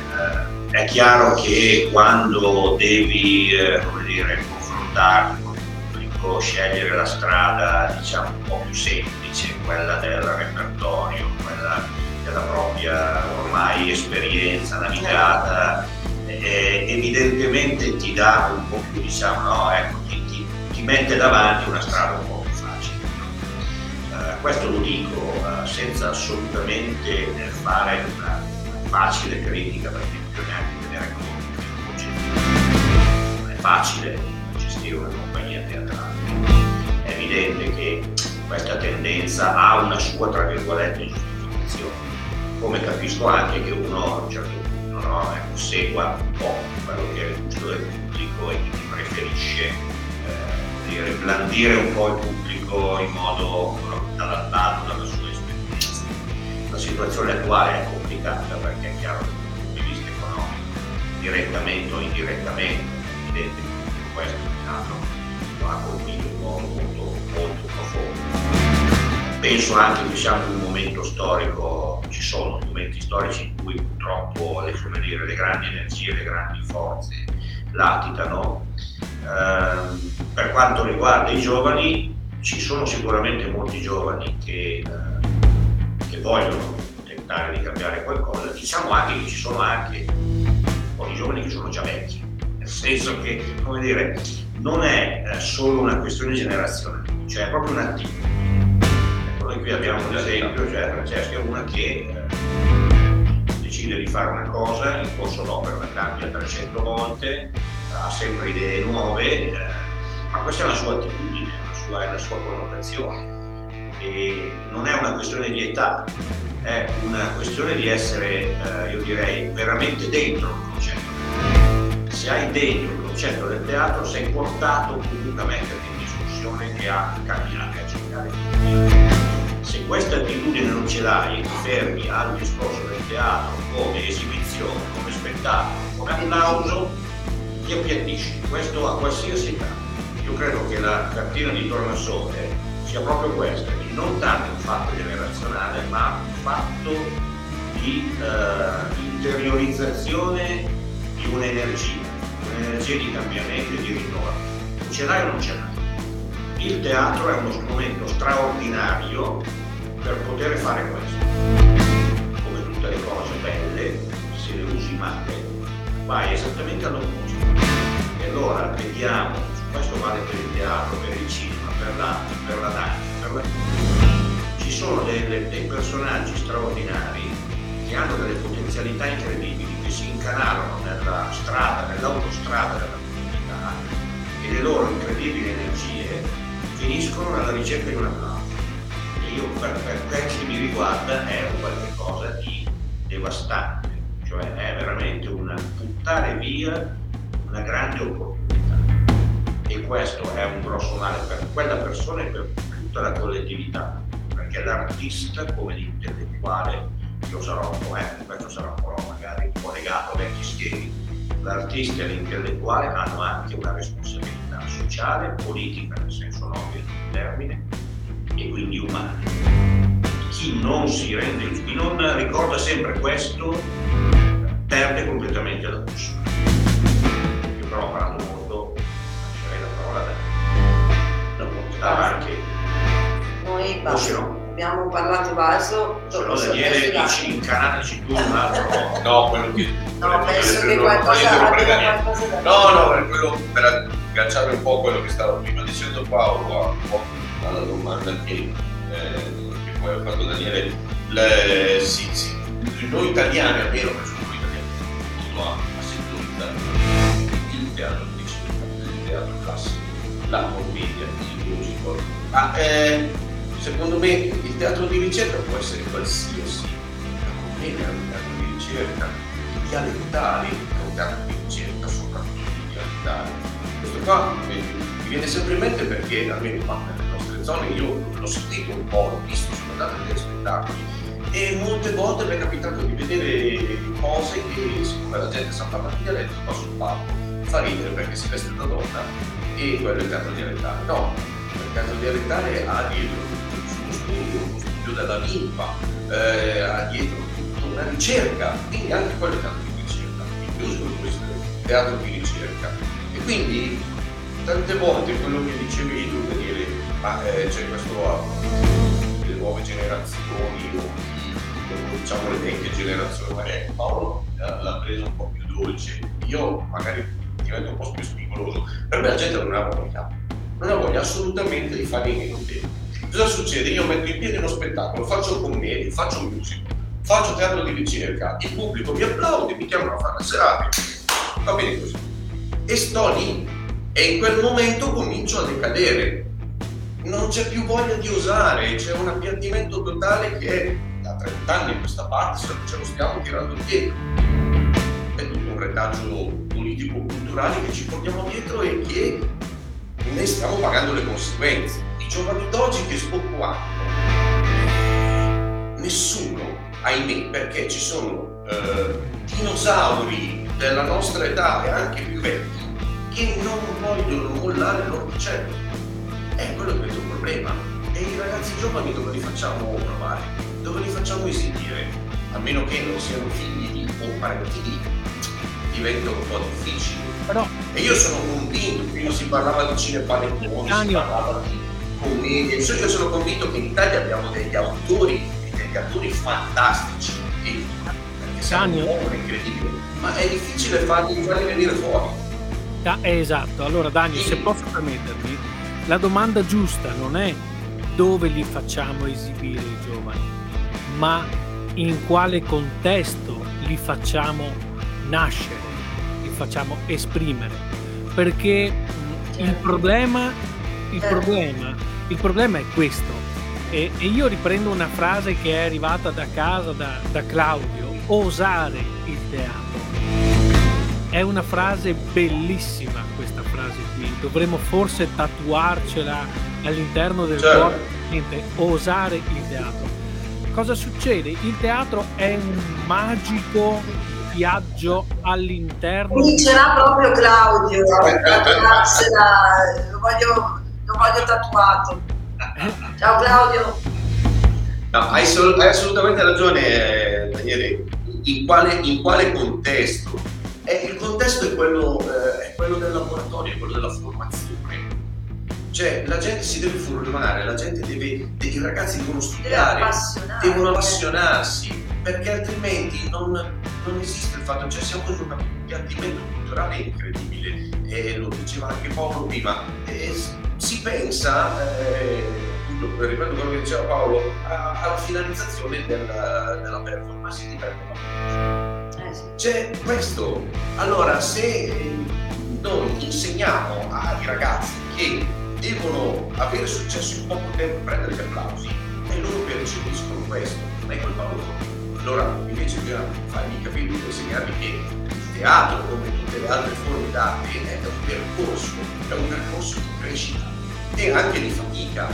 eh, è chiaro che quando devi eh, dire, confrontarti con il pubblico, scegliere la strada diciamo un po' più semplice, quella del repertorio, quella della propria ormai esperienza navigata eh, evidentemente ti dà un po' più, diciamo, no, ecco, ti, ti, ti, mette davanti una strada un po' più facile. Uh, questo lo dico uh, senza assolutamente fare una facile critica perché bisogna anche vedere come non è facile gestire una compagnia teatrale. È evidente che questa tendenza ha una sua, tra virgolette, giustificazione, come capisco anche che uno a no? ecco, segua un po' quello che è il gusto del pubblico e quindi preferisce eh, dire, blandire un po' il pubblico in modo adattato dalla sua esperienza. La situazione attuale è complicata perché è chiaro dal punto di vista economico, direttamente o indirettamente, è evidente che questo teatro lo ha colpito in modo molto, molto profondo. Penso anche che siamo in un momento storico, ci sono momenti storici in cui purtroppo le, dire, le grandi energie, le grandi forze latitano. Eh, per quanto riguarda i giovani, ci sono sicuramente molti giovani che, eh, che vogliono tentare di cambiare qualcosa, diciamo anche che ci sono anche pochi giovani che sono già vecchi, nel senso che, come dire, non è eh, solo una questione generazionale, cioè è proprio un attività noi qui abbiamo un esempio, cioè Francesca è una che eh, decide di fare una cosa, in corso d'opera la cambia 300 volte, ha sempre idee nuove, eh, ma questa è una sua attitudine, una sua, una sua connotazione. E non è una questione di età, è una questione di essere, eh, io direi, veramente dentro il concetto. Se hai dentro il concetto del teatro sei portato comunque a metterti in discussione che ha camminare a cercare questa attitudine non ce l'hai e ti fermi al discorso del teatro come esibizione, come spettacolo, come applauso, ti appiattisci, questo a qualsiasi età. Io credo che la cartina di Tornasole sia proprio questa, non tanto un fatto generazionale, ma un fatto di eh, interiorizzazione di un'energia, un'energia di cambiamento e di rinnovo. Ce l'hai o non ce l'hai? Il teatro è uno strumento straordinario per poter fare questo. Come tutte le cose belle, se le usi male, vai esattamente all'opposto. E allora vediamo, questo vale per il teatro, per il cinema, per l'arte, per la danza, per la... ci sono delle, dei personaggi straordinari che hanno delle potenzialità incredibili, che si incanalano nella strada, nell'autostrada della comunità e le loro incredibili energie finiscono alla ricerca di un applauso. Io per, per che mi riguarda è un qualcosa di devastante, cioè è veramente un buttare via una grande opportunità. E questo è un grosso male per quella persona e per tutta la collettività, perché l'artista come l'intellettuale, io sarò un poeta, questo sarà un po' magari un po' legato a vecchi schemi, l'artista e l'intellettuale hanno anche una responsabilità sociale, politica nel senso nobile del termine e quindi umana. Chi non si rende, chi non ricorda sempre questo perde completamente la bussola. Io però ho parlato molto, lascerei la parola da non stava anche Noi o se no, abbiamo parlato basso. se no Daniele dici incanalici tu un altro No, quello che... No, penso che qualcosa abbia qualcosa da No, no, per quello per agganciarmi un po' a quello che stava prima dicendo Paolo, un po' alla domanda che, eh, che poi ha fatto Daniele. Le- sì, sì, noi italiani, almeno per noi italiani, tutto a, a sintonizzare il teatro di ricerca, il teatro classico, la commedia, il musical. Ma eh, secondo me il teatro di ricerca può essere qualsiasi, la commedia è un teatro di ricerca, i dialettali è un teatro di ricerca, soprattutto i dialettali. Questo qua mi, mi viene sempre in mente perché almeno qua nelle nostre zone io l'ho sentito un po', l'ho visto, sono andato a vedere spettacoli e molte volte mi è capitato di vedere cose che siccome la gente sa parlare di dialetto qua sul palco fa ridere perché si veste da donna e quello è il teatro dialettale. No, il teatro dialettale ha dietro studio della lingua, eh, ha dietro tutta una ricerca, quindi anche quello è teatro di ricerca, il musical questo teatro di ricerca. E quindi tante volte quello che dicevi tu Daniele, ma eh, c'è questo ah, le nuove generazioni o diciamo le vecchie generazioni, magari Paolo eh, l'ha preso un po' più dolce, io magari divento un po' più spigoloso. Per me la gente non ha voglia, non ha voglia assolutamente di fare niente. Cosa succede? Io metto in piedi uno spettacolo, faccio commedia, faccio musical, faccio teatro di ricerca, il pubblico mi applaude, mi chiamano a fare la serata, va bene così. E sto lì e in quel momento comincio a decadere. Non c'è più voglia di osare, c'è un appiattimento totale che da 30 anni a questa parte ce lo stiamo tirando dietro. È tutto un retaggio politico-culturale che ci portiamo dietro e che ne stiamo pagando le conseguenze. I giovani d'oggi che sbocco hanno? Nessuno, ahimè, perché ci sono eh, dinosauri della nostra età e anche più vecchi che non vogliono mollare l'orticello. È quello che è il problema. E i ragazzi giovani dove li facciamo provare? Dove li facciamo esibire? A meno che non siano figli di o parenti di, diventa un po' difficile. Però E io sono convinto, prima si parlava di cinepanettoni, si parlava di Cioè, io sono convinto che in Italia abbiamo degli autori, degli attori fantastici, e- perché siamo un Daniel. popolo incredibile, ma è difficile farli, farli venire fuori. Ah, esatto, allora Dani, se posso permettermi, la domanda giusta non è dove li facciamo esibire i giovani, ma in quale contesto li facciamo nascere, li facciamo esprimere. Perché mh, il Certo. problema, il Certo. problema, il problema è questo. E, e io riprendo una frase che è arrivata da casa da, da Claudio, osare il teatro. È una frase bellissima questa frase qui, dovremmo forse tatuarcela all'interno del Certo. corpo, niente, osare il teatro. Cosa succede? Il teatro è un magico viaggio all'interno Vincerà proprio Claudio, lo voglio, lo voglio tatuato. Ciao Claudio. No, hai, sol- hai assolutamente ragione, Daniele. In quale, in quale contesto? Eh, il contesto è quello, eh, è quello del laboratorio, è quello della formazione. Cioè, la gente si deve formare, la gente deve, i ragazzi devono studiare, appassionare. devono appassionarsi, perché altrimenti non, non esiste il fatto, cioè siamo in un appiattimento culturale incredibile, e lo diceva anche Paolo prima, si pensa, eh, ripeto quello che diceva Paolo, a- alla finalizzazione della, della performance di performance. Eh. C'è questo. Allora, se noi insegniamo ai ragazzi che devono avere successo in poco tempo, prendere gli applausi, e loro percepiscono questo, non è colpa loro. Allora, invece bisogna fargli capire, insegnargli che il teatro, come tutte le altre forme d'arte, è un percorso, è un percorso di crescita e anche di fatica.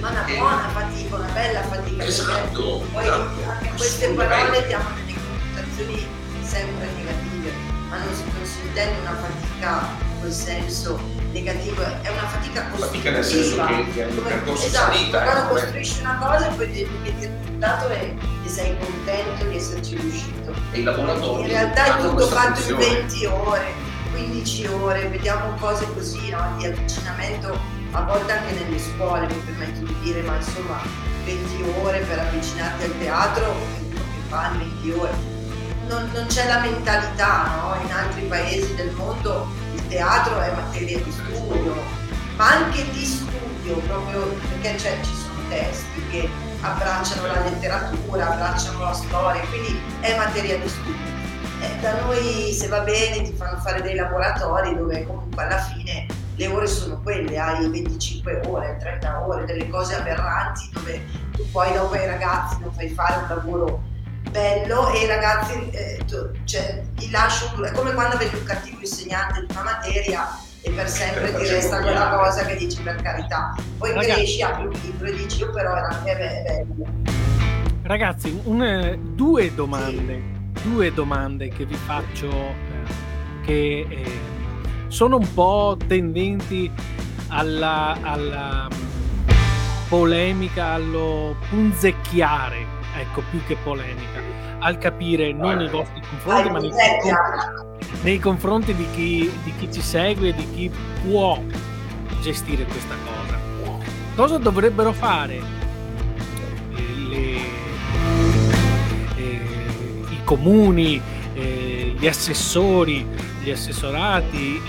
Ma una e- buona fatica, una bella fatica. Esatto, Poi esatto, anche queste parole diamo delle connotazioni sempre negative, ma non si, non si intende una fatica col senso negativo, è una fatica costruttiva. Fatica nel senso che- è un percorso di esatto, salita, quando eh, come- costruisci una cosa e poi ti metti il risultato e, e sei contento di esserci riuscito. e i laboratori In realtà è tutto fatto in funzione. 20 ore, 15 ore, vediamo cose così, no? di avvicinamento, a volte anche nelle scuole, mi permetto di dire, ma insomma 20 ore per avvicinarti al teatro, è uno che fa in 20 ore. Non, non c'è la mentalità, no? in altri paesi del mondo il teatro è materia di studio, ma anche di studio, proprio perché c'è- ci sono testi che abbracciano la letteratura, abbracciano la storia, quindi è materia di studio. Eh, da noi, se va bene, ti fanno fare dei laboratori dove comunque alla fine le ore sono quelle, hai 25 ore, 30 ore, delle cose aberranti dove tu poi dopo ai ragazzi non fai fare un lavoro bello e i ragazzi, eh, tu- cioè, gli lascio, è come quando vedi un cattivo insegnante di una materia e per sempre ti resta quella cosa che dici per carità. Poi Ragazzi. cresci, apri un libro e dici io però era è bello. Ragazzi, un- due domande, due domande che vi faccio eh, che eh, sono un po' tendenti alla, alla polemica, allo punzecchiare, ecco, più che polemica, al capire non nei vostri confronti, ma nei confronti, nei confronti di chi, di chi ci segue e di chi può gestire questa cosa. Cosa dovrebbero fare eh, le- eh, i comuni, eh, gli assessori, gli assessorati,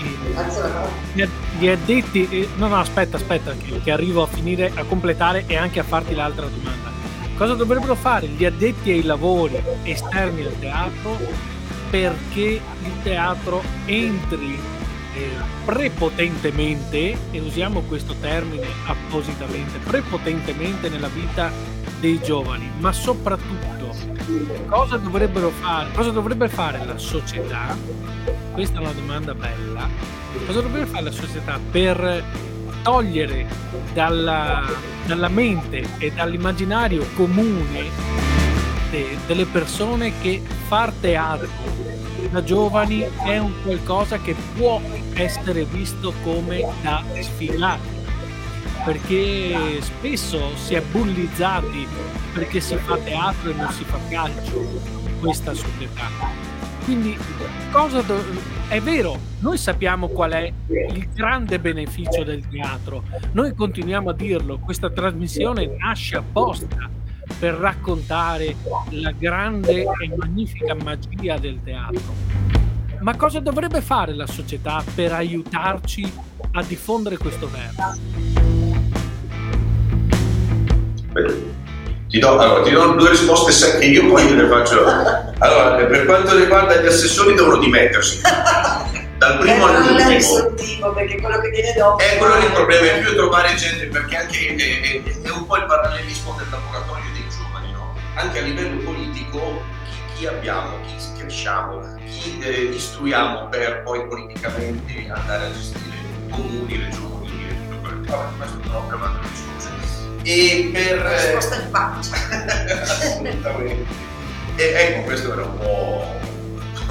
eh, gli, addetti, no no aspetta aspetta che arrivo a finire, a completare e anche a farti l'altra domanda. Cosa dovrebbero fare gli addetti ai lavori esterni al teatro perché il teatro entri eh, prepotentemente, e usiamo questo termine appositamente, prepotentemente nella vita dei giovani, ma soprattutto cosa dovrebbero fare, cosa dovrebbe fare la società? Questa è una domanda bella. Cosa dovrebbe fare la società per togliere dalla, dalla mente e dall'immaginario comune de- delle persone che far teatro da giovani è un qualcosa che può essere visto come da sfigati perché spesso si è bullizzati perché si fa teatro e non si fa calcio questa società. Quindi do- è vero, noi sappiamo qual è il grande beneficio del teatro, noi continuiamo a dirlo, questa trasmissione nasce apposta per raccontare la grande e magnifica magia del teatro. Ma cosa dovrebbe fare la società per aiutarci a diffondere questo verbo? Ti do, allora, ti do due risposte secche, io poi le faccio. Allora, per quanto riguarda gli assessori devono dimettersi. Dal primo Eh, non è all'ultimo. risolutivo perché quello che viene dopo È quello lì il problema, è più trovare gente perché anche è, è- è un po' il parallelismo del no? Anche a livello politico chi, chi abbiamo, chi cresciamo, chi eh, istruiamo per poi politicamente andare a gestire comuni, regioni e tutto quello che fa, questo proprio un altro discorso. E per... La risposta di faccia. Assolutamente. E ecco, questo era un po',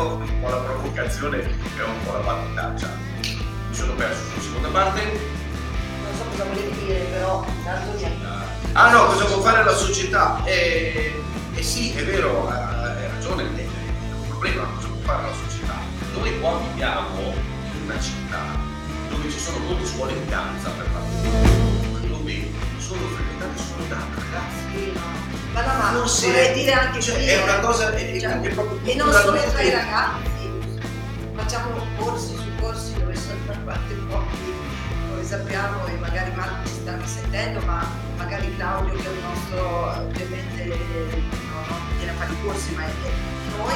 un po' la provocazione e un po' la battutaccia. Mi sono perso sulla seconda parte. Non so cosa volevi dire, però intanto mi Ah no, cosa può fare la società? Eh, eh sì, è vero, hai ragione, è un problema, cosa può fare la società? Noi qua viviamo in una città dove ci sono molte scuole di danza per fare dove sono frequentate solo da ragazzi. Ma no, ma Non si vorrei è- dire anche cioè, qui, è una eh, cosa è, cioè, è proprio e non solo tra i ragazzi, facciamo corsi su corsi dove sono fatte pochi, come sappiamo, e magari Marco ci sta sentendo, ma magari Claudio che è un nostro, ovviamente no, non viene a fare i corsi, ma è di noi,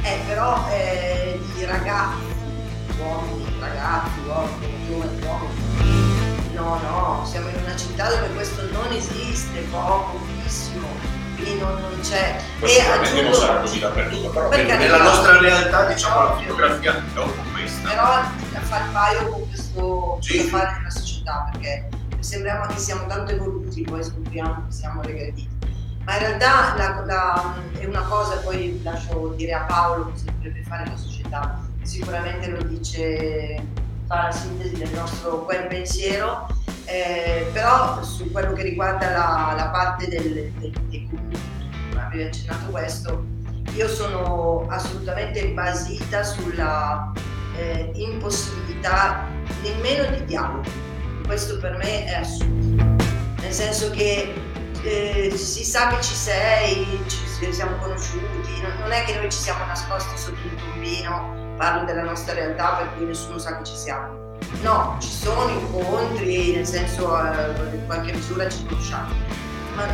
è però eh, di ragazzi, uomini, ragazzi, uomini, giovani, uomini. No, no, siamo in una città dove questo non esiste, poco, pochissimo, quindi non, non c'è. Poi E sicuramente non aggiungo- sarà così dappertutto, però Per nella nostra realtà diciamo la fotografia è un po' questa. però a fare il paio con questo Sì. fare nella società perché sembriamo che siamo tanto evoluti poi scopriamo che siamo regrediti ma in realtà la- la- è una cosa poi lascio dire a Paolo cosa dovrebbe fare la società sicuramente lo dice fa la sintesi del nostro quel pensiero eh, però su quello che riguarda la, la parte del, del, dei comuni avevi accennato questo io sono assolutamente basita sulla eh, impossibilità nemmeno di dialogo. Questo per me è assurdo. Nel senso che eh, si sa che ci sei, ci siamo conosciuti, non, non è che noi ci siamo nascosti sotto un tombino, parlo della nostra realtà per cui nessuno sa che ci siamo. No, ci sono incontri, nel senso eh, in qualche misura ci conosciamo, ma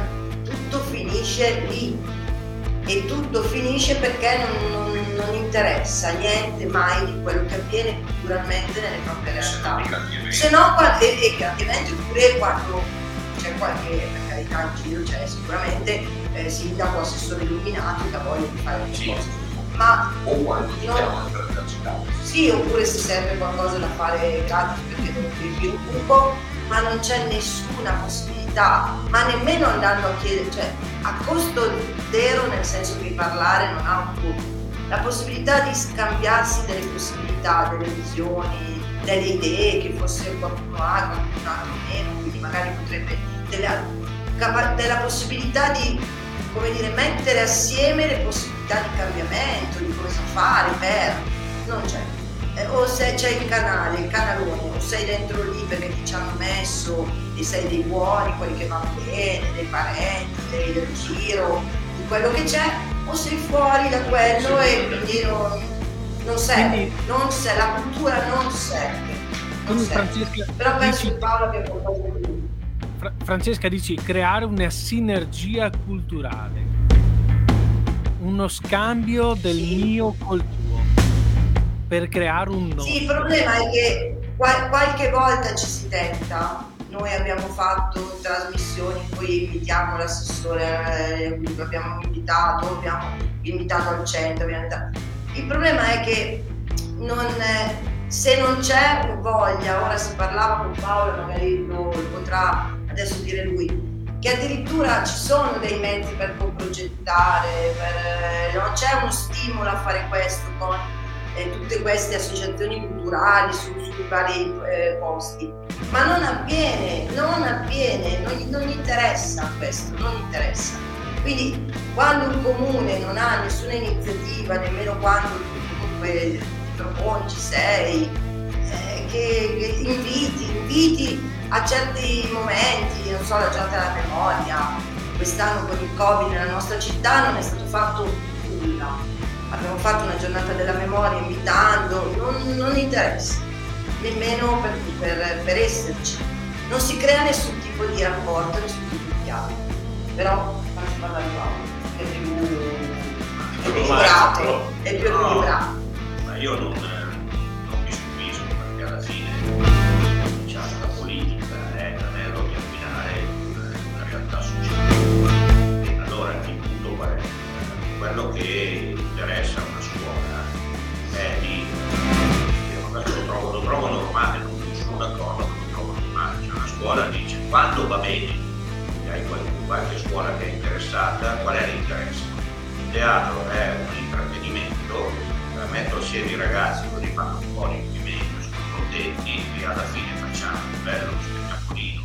tutto finisce lì e tutto finisce perché non, non- non interessa niente mai di quello che avviene culturalmente nelle proprie realtà. Se no, e, e grandi eventi oppure quando c'è qualche, per carità, in giro c'è sicuramente eh, sindaco, assessore illuminato che ha voglia di fare le Sì. cose. Ma O quando ti No. per sì, oppure se serve qualcosa da fare gratis perché riempire un buco, ma non c'è nessuna possibilità, ma nemmeno andando a chiedere, cioè a costo zero nel senso che parlare non ha un costo. La possibilità di scambiarsi delle possibilità, delle visioni, delle idee che forse qualcuno ha, qualcun altro meno, quindi magari potrebbe della, della possibilità di come dire, mettere assieme le possibilità di cambiamento, di cosa fare per non c'è. Eh, o se c'è il canale, il canalone, o sei dentro lì perché ti ci hanno messo e sei dei buoni, quelli che vanno bene, dei parenti, dei del giro, di quello che c'è, o sei fuori da quello e quindi non, non serve, Quindi- non serve, la cultura non serve. Non serve. Però penso che Paolo abbia qualcosa di più. Fra- Francesca dici creare una sinergia culturale, uno scambio del Sì. mio col tuo per creare un nostro. Sì, il problema è che qual- qualche volta ci si tenta. Noi abbiamo fatto trasmissioni cui invitiamo l'assessore, eh, abbiamo invitato, abbiamo invitato al centro. abbiamo invitato- Il problema è che non, eh, se non c'è voglia, ora si parlava con Paolo, magari lo, lo potrà adesso dire lui, che addirittura ci sono dei mezzi per progettare, per, eh, non c'è uno stimolo a fare questo con eh, tutte queste associazioni culturali su, sui vari eh, posti. Ma non avviene, non avviene, non, non interessa questo, non interessa. Quindi quando un comune non ha nessuna iniziativa, nemmeno quando comunque proponi, ci sei, eh, che, che inviti, inviti a certi momenti, non so, la giornata della memoria, quest'anno con il Covid nella nostra città non è stato fatto nulla abbiamo fatto una giornata della memoria invitando, non, non interessa, nemmeno per, per, per esserci. Non si crea nessun tipo di rapporto, nessun tipo di dialogo. Però faccio parlare Paolo, che è più, è più equilibrato, è più No. equilibrato. Ma io non, non quello che interessa una scuola eh, è di io questo lo trovo, lo trovo normale, non sono d'accordo, ma lo trovo normale. Cioè, una scuola dice quando va bene, hai qualche, qualche scuola che è interessata, qual è l'interesse? Il teatro è un intrattenimento, metto assieme i ragazzi così fanno un po' di movimento, sono contenti e alla fine facciamo un bello spettacolino,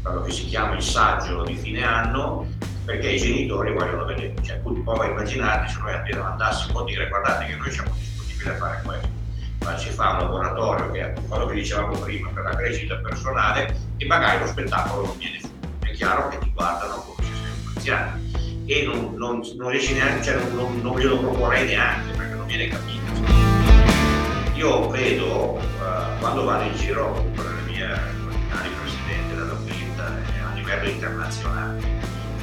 quello che si chiama il saggio di fine anno perché i genitori vogliono vedere, cioè tu prova a immaginarti se noi appena andassimo a dire guardate che noi siamo disponibili a fare questo, ma si fa un laboratorio che è quello che dicevamo prima per la crescita personale e magari lo spettacolo non viene fuori. È chiaro che ti guardano come se sei un anziano e non, non, non riesci neanche, cioè non, non, non glielo proporrei neanche perché non viene capito. Io vedo uh, quando vado in giro con le mie ordinarie presidente della Quinta a livello internazionale,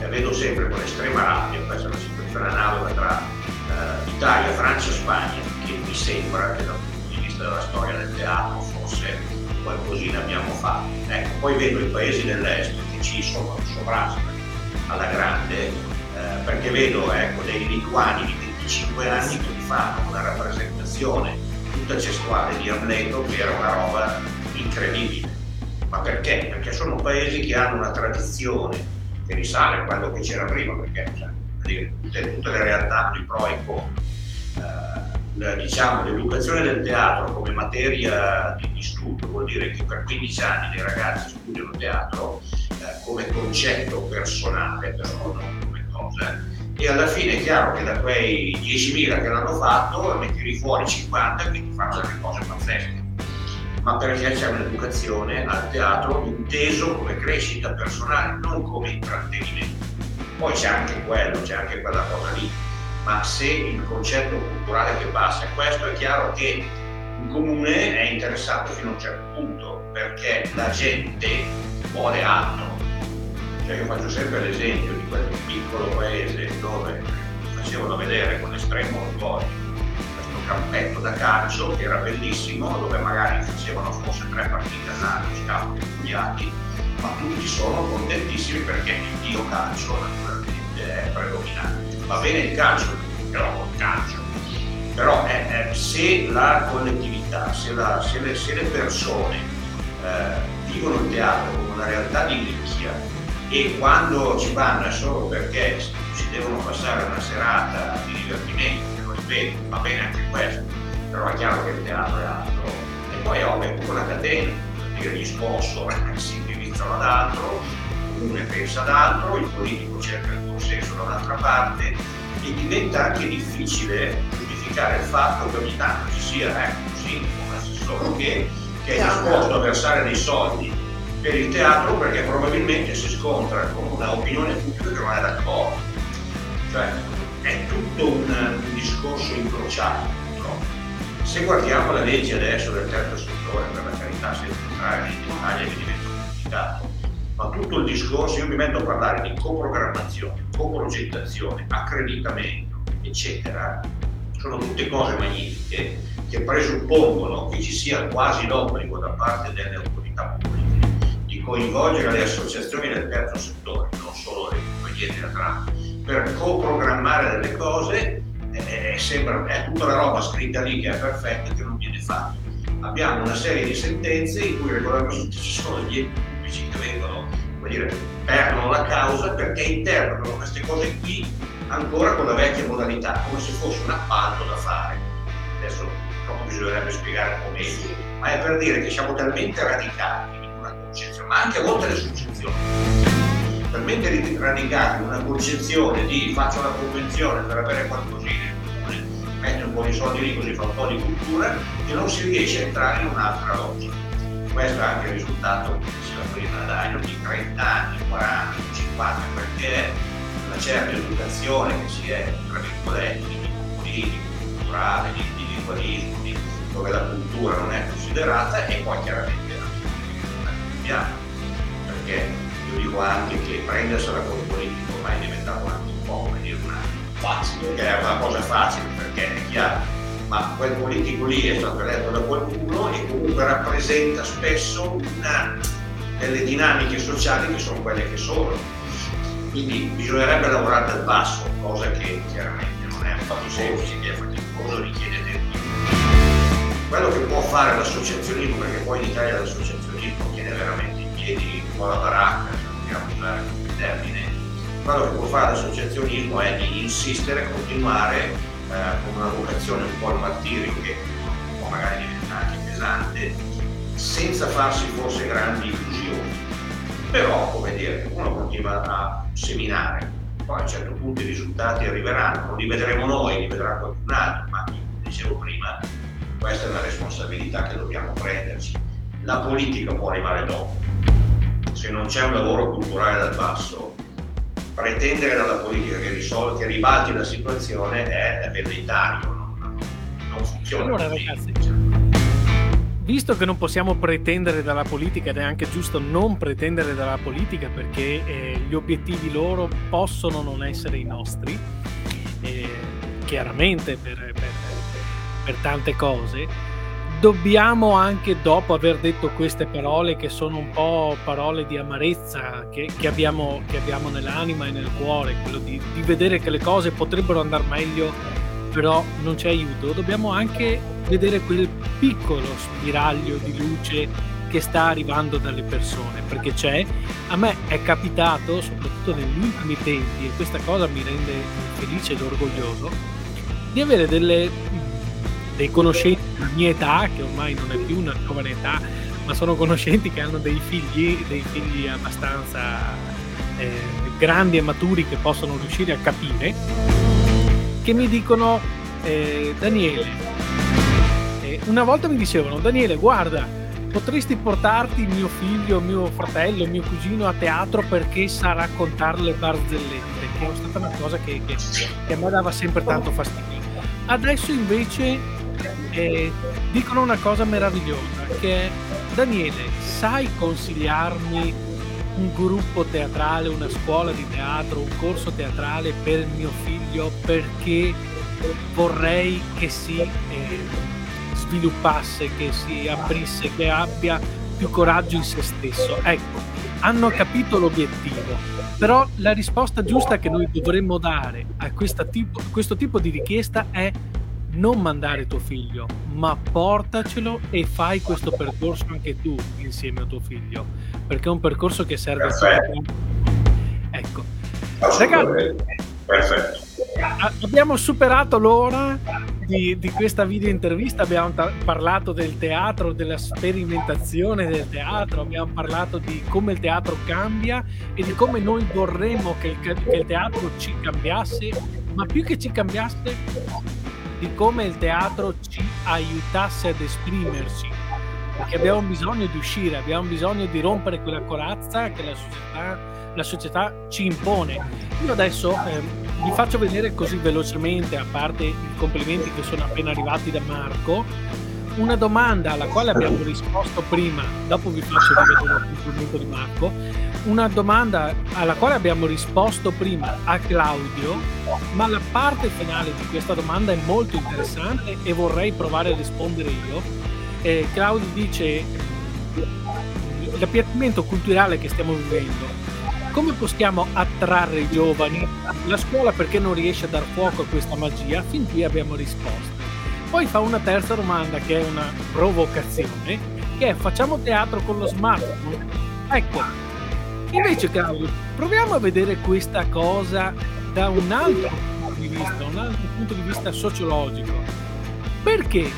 e vedo sempre con estrema rabbia, questa è una situazione analoga tra uh, Italia, Francia e Spagna, che mi sembra che dal punto di vista della storia del teatro forse qualcosina abbiamo fatto. Ecco, poi vedo i paesi dell'est che ci sovrastano alla grande eh, perché vedo ecco, dei lituani di 25 anni che fanno una rappresentazione tutta cestuale di Amleto che era una roba incredibile. Ma perché? Perché sono paesi che hanno una tradizione che risale a quello che c'era prima, perché cioè, tutte, tutte, le realtà di pro e contro. Eh, diciamo, l'educazione del teatro come materia di, di, studio vuol dire che per 15 anni dei ragazzi studiano teatro eh, come concetto personale, però non cose e alla fine è chiaro che da quei 10.000 che l'hanno fatto ne tiri fuori 50 che ti fanno delle cose pazzesche ma perché c'è un'educazione al teatro inteso come crescita personale, non come intrattenimento. Poi c'è anche quello, c'è anche quella cosa lì, ma se il concetto culturale che passa questo, è chiaro che il comune è interessato fino a un certo punto, perché la gente vuole altro, cioè io faccio sempre l'esempio di quel piccolo paese dove facevano vedere con estremo orgoglio campetto da calcio che era bellissimo, dove magari facevano forse tre partite all'anno, scampi studiati, ma tutti sono contentissimi perché il dio calcio naturalmente è predominante. Va bene il calcio, però col calcio. Però eh, eh, se la collettività, se, la, se, le, se le, persone eh, vivono il teatro come una realtà di nicchia, e quando ci vanno è solo perché ci devono passare una serata di divertimento, ripeto, va bene anche questo, però è chiaro che il teatro è altro. E poi ovvio è come una catena, dire gli sponsor si indirizzano ad altro, comune pensa ad altro, il politico cerca il consenso da un'altra parte e diventa anche difficile giustificare il fatto che ogni tanto ci sia ecco, un sindaco, un assessore che, che è disposto a versare dei soldi per il teatro perché probabilmente si scontra con una opinione pubblica che non è d'accordo. Cioè è tutto un, discorso incrociato purtroppo. Se guardiamo la legge adesso del terzo settore, per la carità, senza entrare nei dettagli che diventa complicato, ma tutto il discorso, io mi metto a parlare di coprogrammazione, coprogettazione, accreditamento, eccetera, sono tutte cose magnifiche che presuppongono che ci sia quasi l'obbligo da parte delle autorità pubbliche coinvolgere le associazioni del terzo settore, non solo le compagnie teatrali, per coprogrammare delle cose, eh, sembra, è tutta la roba scritta lì che è perfetta che non viene fatta. Abbiamo una serie di sentenze in cui regolarmente ci sono gli pubblici che vengono, come dire, perdono la causa perché interpretano queste cose qui ancora con la vecchia modalità, come se fosse un appalto da fare. Adesso proprio bisognerebbe spiegare un po' meglio, ma è per dire che siamo talmente radicati concezione, ma anche a volte le successioni. Talmente radicati una concezione di faccio la convenzione per avere qualcosina in comune, metto un po' di soldi lì così fa un po' di cultura, che non si riesce a entrare in un'altra logica. Questo è anche il risultato, come diceva prima Dario, di 30 anni, 40, 50, perché una certa educazione che si è, tra virgolette, di politico, culturale, di individualismo, dove la cultura non è considerata e poi chiaramente piano, perché dico anche che prendersela con il politico ormai è diventato anche un po' come dire una facile, che è una cosa facile perché è chiaro, ma quel politico lì è stato eletto da qualcuno e comunque rappresenta spesso una delle dinamiche sociali che sono quelle che sono. Quindi bisognerebbe lavorare dal basso, cosa che chiaramente non è un fatto semplice, che è faticoso, richiede tempo. Quello che può fare l'associazionismo, perché poi in Italia l'associazionismo tiene veramente piedi un po' la baracca, se vogliamo usare questo termine, quello che può fare l'associazionismo è di insistere, continuare eh, con una vocazione un po' al martirio che può magari diventare anche pesante, senza farsi forse grandi illusioni. Però, come dire, uno continua a seminare, poi a un certo punto i risultati arriveranno, non li vedremo noi, li vedrà qualcun altro, ma come dicevo prima, questa è una responsabilità che dobbiamo prenderci. La politica può arrivare dopo. Se non c'è un lavoro culturale dal basso, pretendere dalla politica che, risolvi, che ribalti la situazione è velleitario, non, non funziona. Allora, così. ragazzi, visto che non possiamo pretendere dalla politica ed è anche giusto non pretendere dalla politica perché eh, gli obiettivi loro possono non essere i nostri, eh, chiaramente per, per, per tante cose, dobbiamo anche dopo aver detto queste parole che sono un po' parole di amarezza che, che, abbiamo, che abbiamo, nell'anima e nel cuore, quello di, di, vedere che le cose potrebbero andare meglio, però non c'è aiuto, dobbiamo anche vedere quel piccolo spiraglio di luce che sta arrivando dalle persone, perché c'è, a me è capitato, soprattutto negli ultimi tempi, e questa cosa mi rende felice ed orgoglioso, di avere delle dei conoscenti della mia età, che ormai non è più una giovane età, ma sono conoscenti che hanno dei figli, dei figli abbastanza eh, grandi e maturi che possono riuscire a capire, che mi dicono, eh, Daniele, eh, una volta mi dicevano, Daniele, guarda, potresti portarti mio figlio, mio fratello, mio cugino a teatro perché sa raccontare le barzellette, che è stata una cosa che, che, che a me dava sempre tanto fastidio. Adesso invece eh, dicono una cosa meravigliosa che è Daniele, sai consigliarmi un gruppo teatrale, una scuola di teatro, un corso teatrale per mio figlio perché vorrei che si eh, sviluppasse, che si aprisse, che abbia più coraggio in se stesso. Ecco, hanno capito l'obiettivo, però la risposta giusta che noi dovremmo dare a tipo, questo tipo di richiesta è non mandare tuo figlio, ma portacelo e fai questo percorso anche tu insieme a tuo figlio, perché è un percorso che serve a tutti. Ecco. Ragazzi, Perfetto. abbiamo superato l'ora di, di, questa video intervista, abbiamo ta- parlato del teatro, della sperimentazione del teatro, abbiamo parlato di come il teatro cambia e di come noi vorremmo che il, che il teatro ci cambiasse, ma più che ci cambiasse di come il teatro ci aiutasse ad esprimerci, perché abbiamo bisogno di uscire, abbiamo bisogno di rompere quella corazza che la società, la società ci impone. Io adesso eh, vi faccio vedere così velocemente, a parte i complimenti che sono appena arrivati da Marco, una domanda alla quale abbiamo risposto prima, dopo vi faccio vedere il complimento di Marco, una domanda alla quale abbiamo risposto prima a Claudio, ma la parte finale di questa domanda è molto interessante e vorrei provare a rispondere io. Eh, Claudio dice l'appiattimento culturale che stiamo vivendo, come possiamo attrarre i giovani? La scuola perché non riesce a dar fuoco a questa magia? Fin qui abbiamo risposto. Poi fa una terza domanda che è una provocazione, che è facciamo teatro con lo smartphone? Ecco, invece Claudio, proviamo a vedere questa cosa da un altro punto di vista, un altro punto di vista sociologico. Perché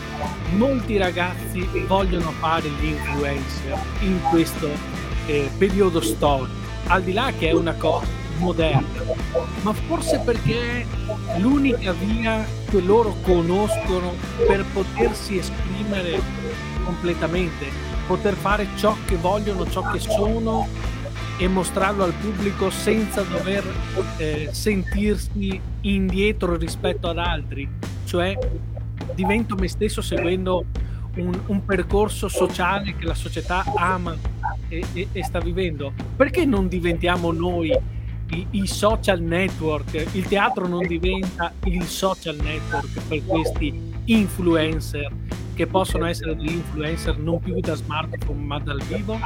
molti ragazzi vogliono fare gli influencer in questo eh, periodo storico? Al di là che è una cosa moderna, ma forse perché è l'unica via che loro conoscono per potersi esprimere completamente, poter fare ciò che vogliono, ciò che sono e mostrarlo al pubblico senza dover eh, sentirsi indietro rispetto ad altri, cioè divento me stesso seguendo un, un percorso sociale che la società ama e, e, e sta vivendo. Perché non diventiamo noi i, i, social network, il teatro non diventa il social network per questi influencer che possono essere degli influencer non più da smartphone ma dal vivo?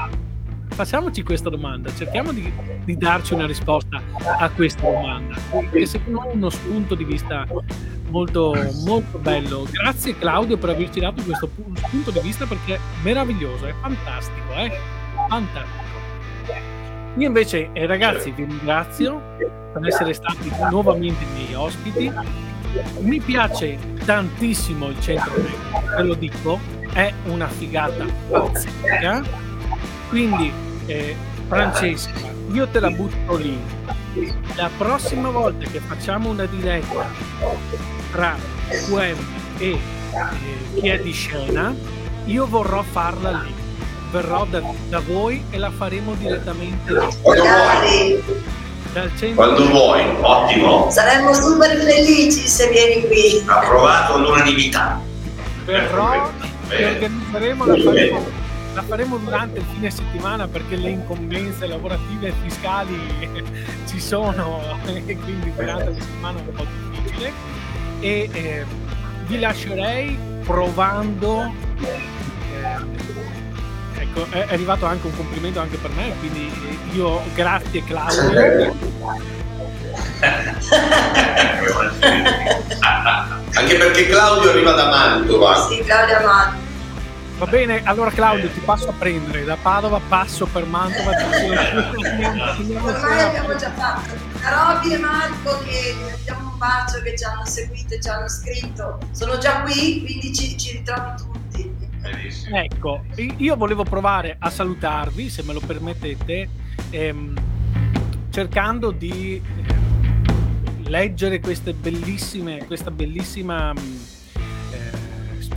Facciamoci questa domanda, cerchiamo di, di darci una risposta a questa domanda, che secondo me è uno spunto di vista molto, molto bello. Grazie Claudio per averci dato questo spunto di vista perché è meraviglioso, è fantastico, eh? Fantastico. Io invece, eh, ragazzi, vi ringrazio per essere stati nuovamente i miei ospiti. Mi piace tantissimo il centro ve lo dico, è una figata pazzesca. Quindi, eh, Francesca, io te la butto lì. La prossima volta che facciamo una diretta tra QM e eh, chi è di scena, io vorrò farla lì. Verrò da, da voi e la faremo direttamente lì. Magari. Dal centro Quando vuoi, ottimo. Saremmo super felici se vieni qui. Approvato all'unanimità. verrò e organizzeremo la faremo, la faremo durante il fine settimana perché le incombenze lavorative e fiscali ci sono e quindi durante la settimana è un po' difficile e eh, vi lascerei provando eh, ecco è arrivato anche un complimento anche per me quindi io grazie Claudio Anche perché Claudio arriva da Mantova. Sì, Claudia Mann. Va bene allora Claudio ti passo a prendere da Padova passo per Mantova Ormai abbiamo già fatto. Roby e Marco che diamo un bacio, che ci hanno seguito e ci hanno scritto. Sono già qui, quindi ci, ci ritrovi tutti. Benissimo. Ecco, io volevo provare a salutarvi, se me lo permettete, ehm, cercando di eh, leggere queste bellissime, questa bellissima mh, eh,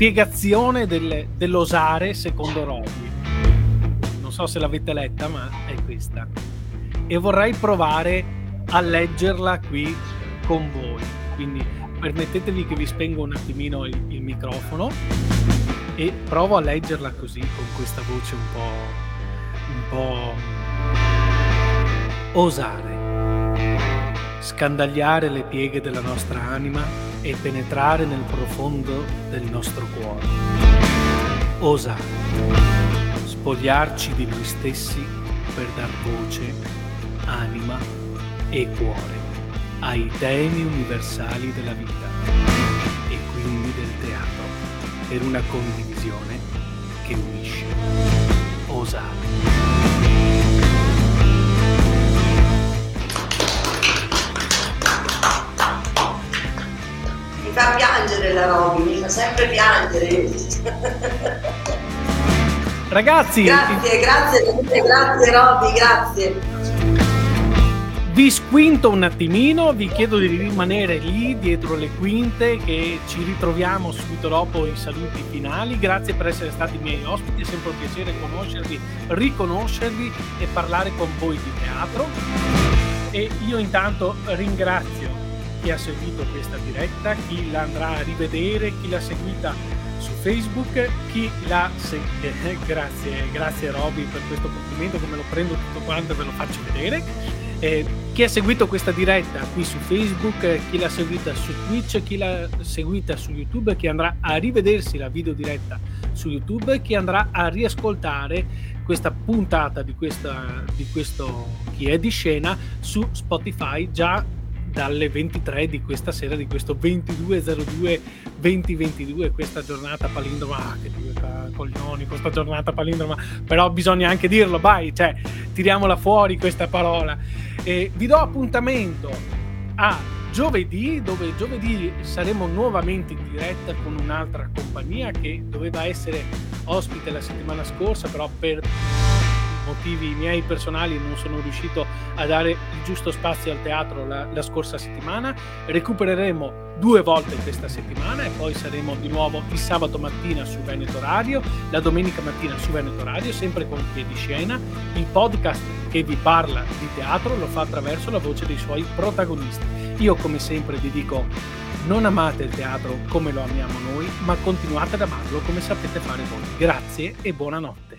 spiegazione del- dell'osare secondo Robby. Non so se l'avete letta, ma è questa. E vorrei provare a leggerla qui con voi. Quindi permettetevi che vi spengo un attimino il- il microfono e provo a leggerla così con questa voce un po' un po' osare scandagliare le pieghe della nostra anima e penetrare nel profondo del nostro cuore osare spogliarci di noi stessi per dar voce anima e cuore ai temi universali della vita e quindi del teatro per una condivisione che unisce. Osare. Mi fa piangere la Roby, mi fa sempre piangere. Ragazzi, grazie, grazie, grazie Roby, grazie. vi squinto un attimino, vi chiedo di rimanere lì dietro le quinte che ci ritroviamo subito dopo i saluti finali. Grazie per essere stati i miei ospiti, è sempre un piacere conoscervi, riconoscervi e parlare con voi di teatro. E io intanto ringrazio chi ha seguito questa diretta, chi la andrà a rivedere, chi l'ha seguita su Facebook, chi l'ha seguita. grazie, grazie Roby per questo complimento che me lo prendo tutto quanto e ve lo faccio vedere. Eh, chi ha seguito questa diretta qui su Facebook, eh, chi l'ha seguita su Twitch, chi l'ha seguita su YouTube, chi andrà a rivedersi la video diretta su YouTube, chi andrà a riascoltare questa puntata di, questa, di questo chi è di scena su Spotify già dalle 23 di questa sera di questo 2202 2022 questa giornata palindroma ah, che due coglioni questa giornata palindroma però bisogna anche dirlo vai cioè tiriamola fuori questa parola. E vi do appuntamento a giovedì dove giovedì saremo nuovamente in diretta con un'altra compagnia che doveva essere ospite la settimana scorsa però per motivi miei personali non sono riuscito a dare il giusto spazio al teatro la, la, scorsa settimana. Recupereremo due volte questa settimana e poi saremo di nuovo il sabato mattina su Veneto Radio, la domenica mattina su Veneto Radio, sempre con Piediscena. Il podcast che vi parla di teatro lo fa attraverso la voce dei suoi protagonisti. Io come sempre vi dico non amate il teatro come lo amiamo noi, ma continuate ad amarlo come sapete fare voi. Grazie e buonanotte.